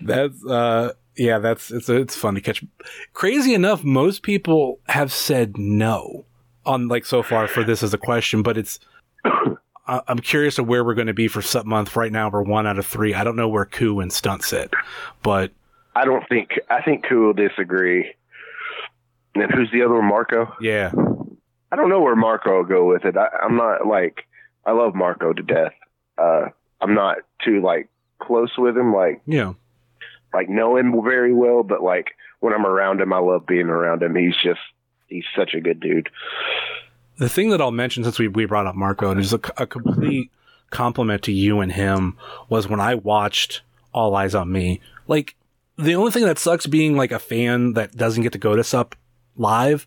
that's uh, yeah, that's it's it's fun to catch. Crazy enough, most people have said no on like so far for this as a question, but it's. I- I'm curious of where we're going to be for Sup month. Right now, we're one out of three. I don't know where Ku and Stunt sit, but I don't think, I think Ku will disagree. And who's the other one, Marco? yeah, I don't know where Marco will go with it. I, I'm not like, I love Marco to death. Uh, I'm not too like close with him, like, yeah, like know him very well, but like when I'm around him, I love being around him. He's just, he's such a good dude. The thing that I'll mention since we, we brought up Marco and is a, a complete compliment to you and him was when I watched All Eyez on Me. Like the only thing that sucks being like a fan that doesn't get to go to Sup live.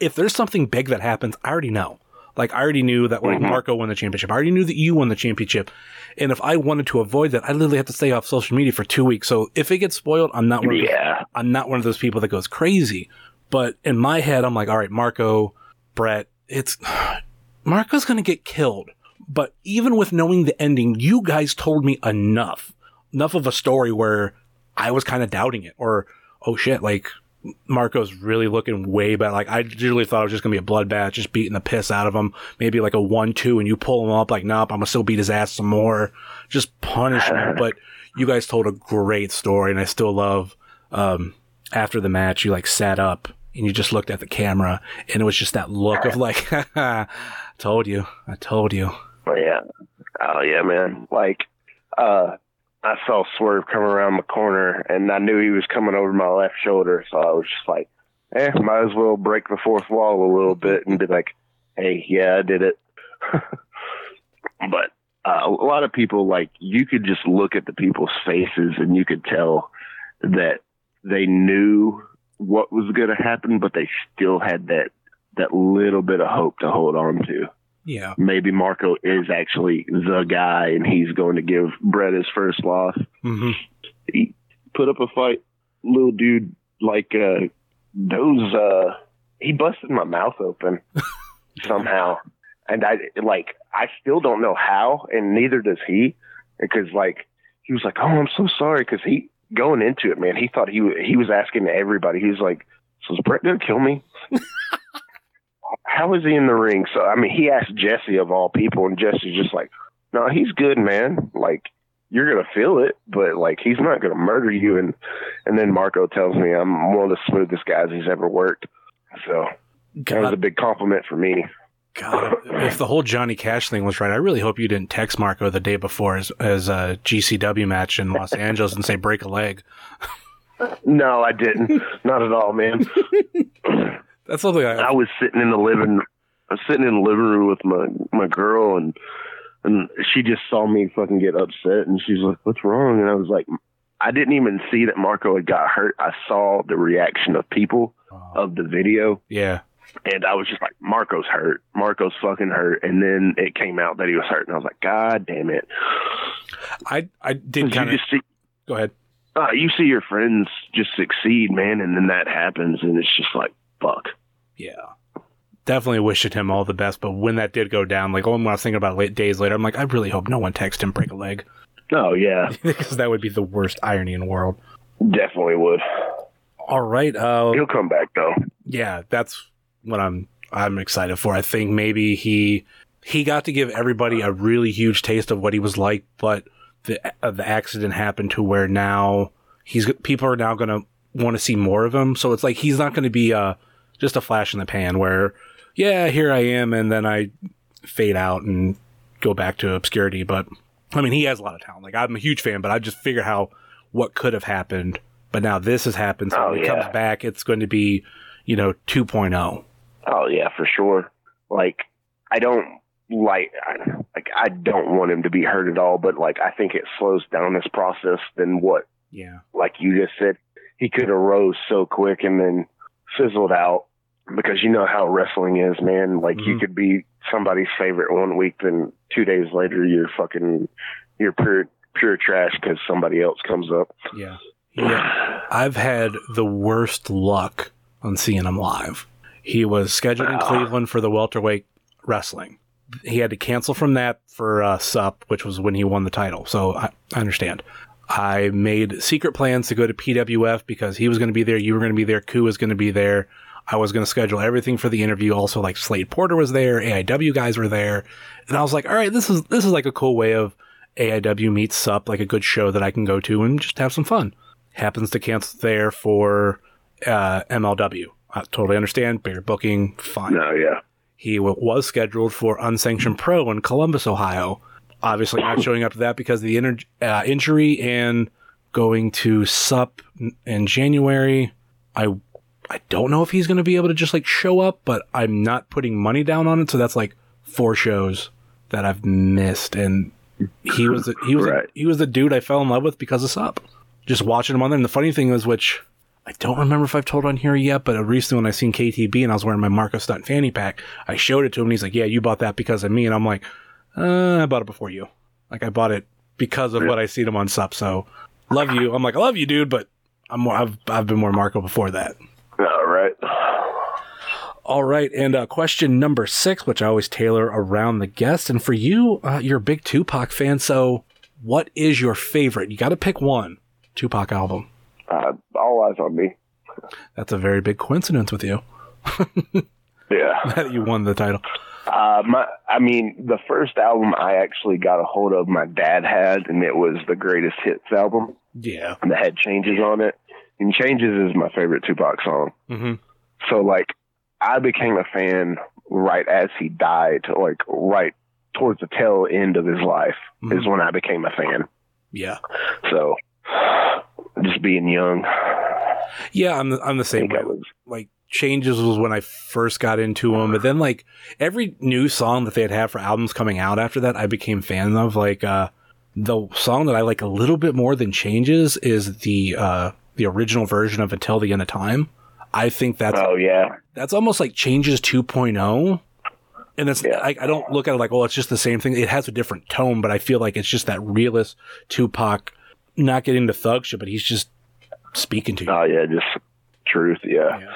If there's something big that happens, I already know. Like I already knew that like mm-hmm. Marco won the championship. I already knew that you won the championship. And if I wanted to avoid that, I literally have to stay off social media for two weeks. So if it gets spoiled, I'm not one of those- Yeah. I'm not one of those people that goes crazy. But in my head, I'm like, all right, Marco, Brett, it's Marco's going to get killed. But even with knowing the ending, you guys told me enough, enough of a story where I was kind of doubting it or, oh shit, like Marco's really looking way bad. Like I literally thought it was just going to be a bloodbath, just beating the piss out of him. Maybe like a one, two and you pull him up like, nope, I'm going to still beat his ass some more. Just punishment. but you guys told a great story and I still love, um, after the match, you like sat up and you just looked at the camera and it was just that look of like, told you, I told you. Oh yeah. Oh yeah, man. Like, uh, I saw Swerve come around the corner, and I knew he was coming over my left shoulder, so I was just like, "Eh, might as well break the fourth wall a little bit and be like, hey, yeah, I did it." but uh, a lot of people, like, you could just look at the people's faces, and you could tell that they knew what was going to happen, but they still had that that little bit of hope to hold on to Yeah. maybe Marco is actually the guy and he's going to give Brett his first loss. hmm He put up a fight, little dude, like uh those uh he busted my mouth open somehow. And I like I still don't know how and neither does he because like he was like, "Oh, I'm so sorry" cuz he going into it, man, he thought he wa- he was asking everybody. He was like, "So is Brett going to kill me?" how is he in the ring? So I mean, he asked Jesse of all people, and Jesse's just like, "No, he's good, man. Like you're gonna feel it, but like he's not gonna murder you." And and then Marco tells me I'm one of the smoothest guys he's ever worked. So that was a big compliment for me. God, if the whole Johnny Cash thing was right, I really hope you didn't text Marco the day before his, his uh, GCW match in Los Angeles and say break a leg. No, I didn't. not at all, man. That's something I, I was sitting in the living, I was sitting in the living room with my my girl, and and she just saw me fucking get upset, and she's like, "What's wrong?" And I was like, I didn't even see that Marco had got hurt. I saw the reaction of people of the video, Yeah. And I was just like, Marco's hurt. Marco's fucking hurt. And then it came out that he was hurt, and I was like, God damn it! I I did kind of see, go ahead. uh, you see your friends just succeed, man, and then that happens, and it's just like, fuck. Yeah. Definitely wishing him all the best, but when that did go down, like when I was thinking about it late days later, I'm like, I really hope no one texts him break a leg Oh yeah, because that would be the worst irony in the world. definitely would. All right, uh, He'll come back though. yeah, that's what I'm I'm excited for. I think maybe he he got to give everybody a really huge taste of what he was like, but the uh, the accident happened to where now he's people are now going to want to see more of him. So it's like he's not going to be uh just a flash in the pan where yeah, here I am and then I fade out and go back to obscurity, but I mean, he has a lot of talent. Like I'm a huge fan, but I just figure how what could have happened. But now this has happened. So Oh, when he yeah. comes back, it's going to be, you know, oh. 2.0. Oh yeah, for sure. Like I don't like I, like I don't want him to be hurt at all, but like I think it slows down this process than what Yeah. like you just said. He could have rose so quick and then fizzled out because you know how wrestling is, man. Like you Mhm. could be somebody's favorite one week, then two days later you're fucking you're pure pure trash because somebody else comes up. Yeah. Yeah. I've had the worst luck on seeing him live. He was scheduled in. Cleveland for the welterweight wrestling. He had to cancel from that for uh, SUP, which was when he won the title. So I, I understand. I made secret plans to go to PWF because he was going to be there. You were going to be there. Ku was going to be there. I was going to schedule everything for the interview. Also, like Slade Porter was there. AIW guys were there. And I was like, all right, this is, this is like a cool way of AIW meets SUP, like a good show that I can go to and just have some fun happens to cancel there for uh, MLW. I totally understand. Bigger booking, fine. No, yeah. He w- was scheduled for Unsanctioned Pro in Columbus, Ohio. Obviously, not showing up to that because of the uh, injury and going to SUP in January. I I don't know if he's going to be able to just like show up, but I'm not putting money down on it. So that's like four shows that I've missed, and he was the- he was the- Right. he was the dude I fell in love with because of SUP. Just watching him on there, and the funny thing was, which I don't remember if I've told on here yet, but recently when I seen KTB and I was wearing my Marco Stunt fanny pack, I showed it to him and he's like, "Yeah, you bought that because of me," and I'm like, uh, "I bought it before you. Like I bought it because of what I seen him on SUP." So love you. I'm like, I love you, dude, but I'm more. I've I've been more Marco before that. All right. All right, and uh, question number six, which I always tailor around the guest, and for you, uh, you're a big Tupac fan. So, what is your favorite? You got to pick one Tupac album. Uh, all eyes on me. That's a very big coincidence with you Yeah. that you won the title. Uh, my, I mean, the first album I actually got a hold of, my dad had, and it was the Greatest Hits album Yeah. that had Changes on it. And Changes is my favorite Tupac song. hmm So, like, I became a fan right as he died, like, right towards the tail end of his life Mhm. is when I became a fan. Yeah. So, just being young, Yeah, I'm the, I'm the same way. Was, Like Changes was when I first got into them, but then like every new song that they'd have for albums coming out after that, I became fan of. Like uh the song that I like a little bit more than Changes is the uh the original version of Until the End of Time. I think that's oh, yeah. that's almost like Changes 2.0. And it's Yeah. I, I don't look at it like, oh, it's just the same thing. It has a different tone, but I feel like it's just that realist Tupac not getting the thug shit, but he's just speaking to you. Oh, yeah, just truth, yeah. Yeah.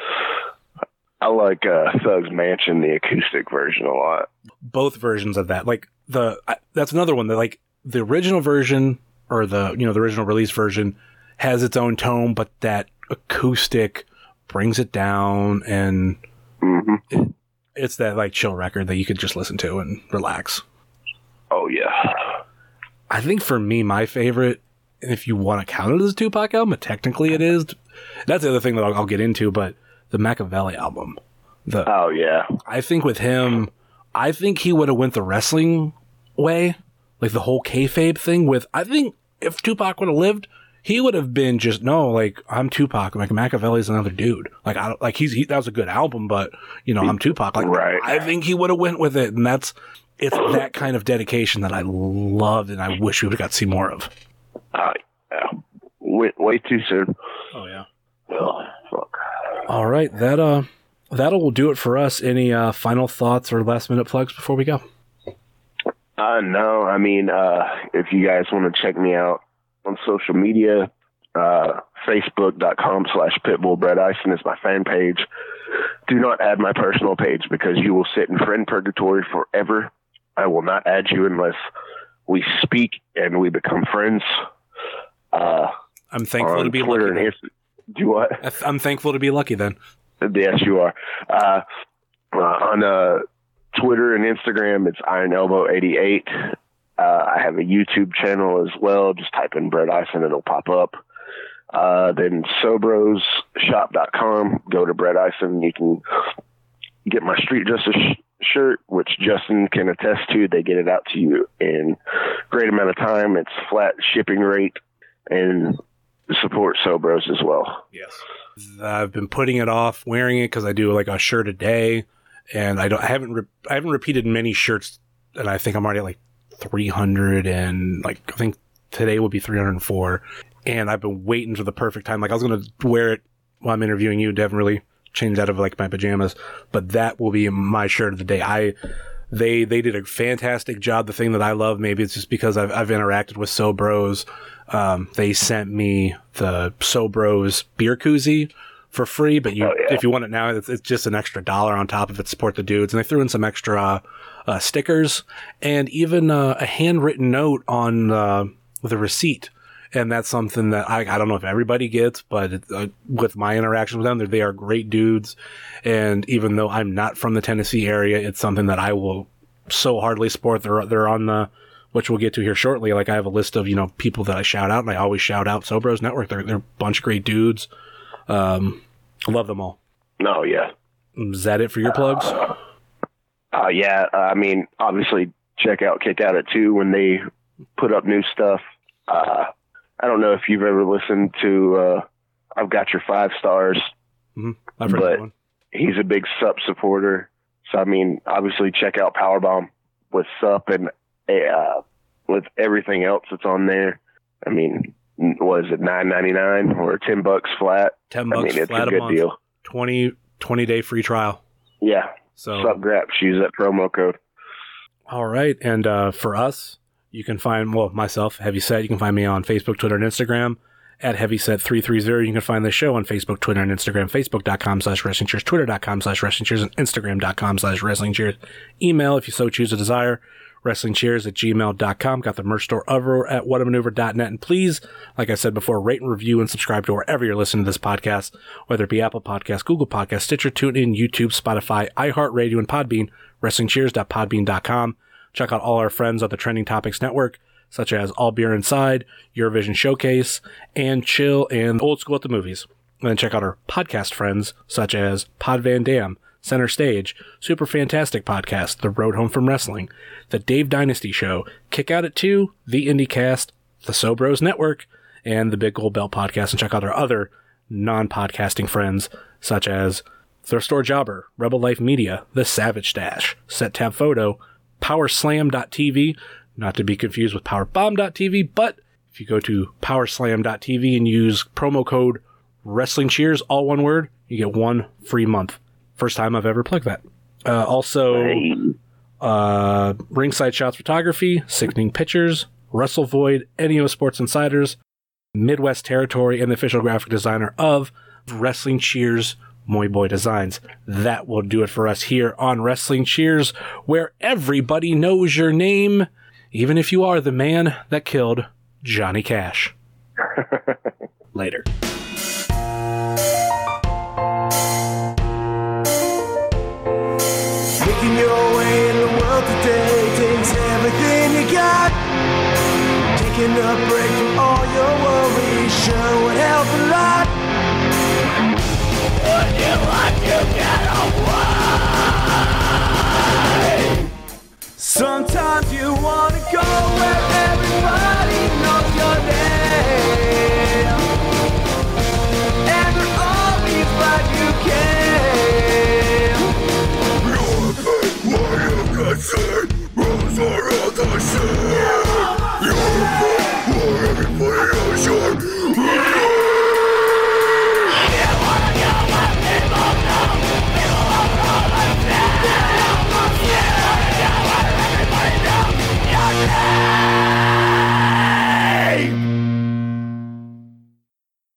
I like uh, Thugz Mansion, the acoustic version, a lot. both versions of that. Like the I, that's another one that like the original version or the you know the original release version has its own tone, but that acoustic brings it down, and hmm it's that like chill record that you could just listen to and relax. Oh, yeah. I think for me, my favorite, if you want to count it as a Tupac album, but technically it is. That's the other thing that I'll, I'll get into, but the Makaveli album. The Oh, yeah. I think with him, I think he would have went the wrestling way, like the whole kayfabe thing. With I think if Tupac would have lived, he would have been just no, like I'm Tupac, like Makaveli's another dude. Like I don't like he's he, that was a good album, but you know I'm Tupac. Like Right. I think he would have went with it, and that's it's that kind of dedication that I loved, and I wish we would have got to see more of. Uh, yeah. went way too soon. Oh yeah. Oh, fuck. All right, that uh, that'll do it for us. Any uh, final thoughts or last minute plugs before we go? Uh, no, I mean, uh, if you guys want to check me out on social media, uh, facebook.com slash pitbull Brett Ison is my fan page. Do not add my personal page because you will sit in friend purgatory forever. I will not add you unless we speak and we become friends. Uh, I'm thankful to be Twitter lucky. and do what? I'm thankful to be lucky then. Yes, you are. Uh, uh, on uh, Twitter and Instagram, it's Iron Elbow eighty eight. Uh, I have a YouTube channel as well. Just type in Ice and it'll pop up. Uh, then SobrosShop.com. Go to Ice and you can get my Street Justice shirt, which Justin can attest to. They get it out to you in great amount of time. It's flat shipping rate and support Sobros as well. Yes. I've been putting it off wearing it because I do like a shirt a day, and I don't. I haven't. Re- I haven't repeated many shirts, and I think I'm already at like 300 and like I think today will be 304. And I've been waiting for the perfect time. Like I was gonna wear it while I'm interviewing you. Haven't really changed out of like my pajamas, but that will be my shirt of the day. I they they did a fantastic job. The thing that I love, maybe it's just because I've I've interacted with So Bros. Um, they sent me the So Bros beer koozie for free, but you Oh, yeah. if you want it now, it's, it's just an extra dollar on top of it. Support the dudes, and they threw in some extra uh, stickers and even uh, a handwritten note on uh, the receipt. And that's something that I, I don't know if everybody gets, but it, uh, with my interaction with them, they're, great dudes. And even though I'm not from the Tennessee area, it's something that I will so hardly support. They're they're on the which we'll get to here shortly. Like I have a list of you know people that I shout out, and I always shout out Sobros Network. They're they're a bunch of great dudes. Um, love them all. No, yeah. Is that it for your plugs? Uh, yeah, uh, I mean, obviously, check out Kick Out at two when they put up new stuff. Uh, I don't know if you've ever listened to uh, I've Got Your Five Stars. I've heard But- that one. He's a big Sup supporter. So, I mean, obviously, check out Powerbomb with Sup and uh, with everything else that's on there. I mean, was it nine ninety nine or ten bucks flat? Ten bucks I mean, it's flat a a good month. deal. 20, 20 day free trial. Yeah, So Sup Graps. Use that promo code. All right. And uh, for us, you can find, well, myself, Heavy Set, you can find me on Facebook, Twitter, and Instagram at HeavySet330. You can find the show on Facebook, Twitter, and Instagram, Facebook.com slash Wrestling Cheers, Twitter.com slash Wrestling Cheers, and Instagram.com slash Wrestling Cheers. Email, if you so choose to desire, Wrestling Cheers at gmail.com. Got the merch store over at whatamaneuver.net. And please, like I said before, rate and review and subscribe to wherever you're listening to this podcast, whether it be Apple Podcasts, Google Podcasts, Stitcher, TuneIn, YouTube, Spotify, iHeartRadio, and Podbean, WrestlingCheers.podbean.com. Check out all our friends at the Trending Topics Network, such as All Beer Inside, Eurovision Showcase, and Chill and Old School at the Movies. And then check out our podcast friends, such as Pod Van Dam, Center Stage, Super Fantastic Podcast, The Road Home from Wrestling, The Dave Dynasty Show, Kick Out at 2, The IndieCast, The Sobros Network, and the Big Gold Belt Podcast. And check out our other non podcasting friends, such as Thrift Store Jobber, Rebel Life Media, The Savage Dash, Set Tab Photo, PowerSlam.tv, not to be confused with PowerBomb.tv, but if you go to PowerSlam.tv and use promo code Wrestling Cheers, all one word, you get one free month. First time I've ever plugged that. Uh, also, uh, Ringside Shots Photography, Sickening Pictures, Russell Void, NEO Sports Insiders, Midwest Territory, and the official graphic designer of Wrestling Cheers, Moy Boy Designs. That will do it for us here on Wrestling Cheers, where everybody knows your name, even if you are the man that killed Johnny Cash. Later. Making your way in the world today takes everything you got. Taking a break from all your worries sure would help a lot. Sometimes you wanna go where everybody knows your name. And they're glad you came You're you can see the You're everybody knows Música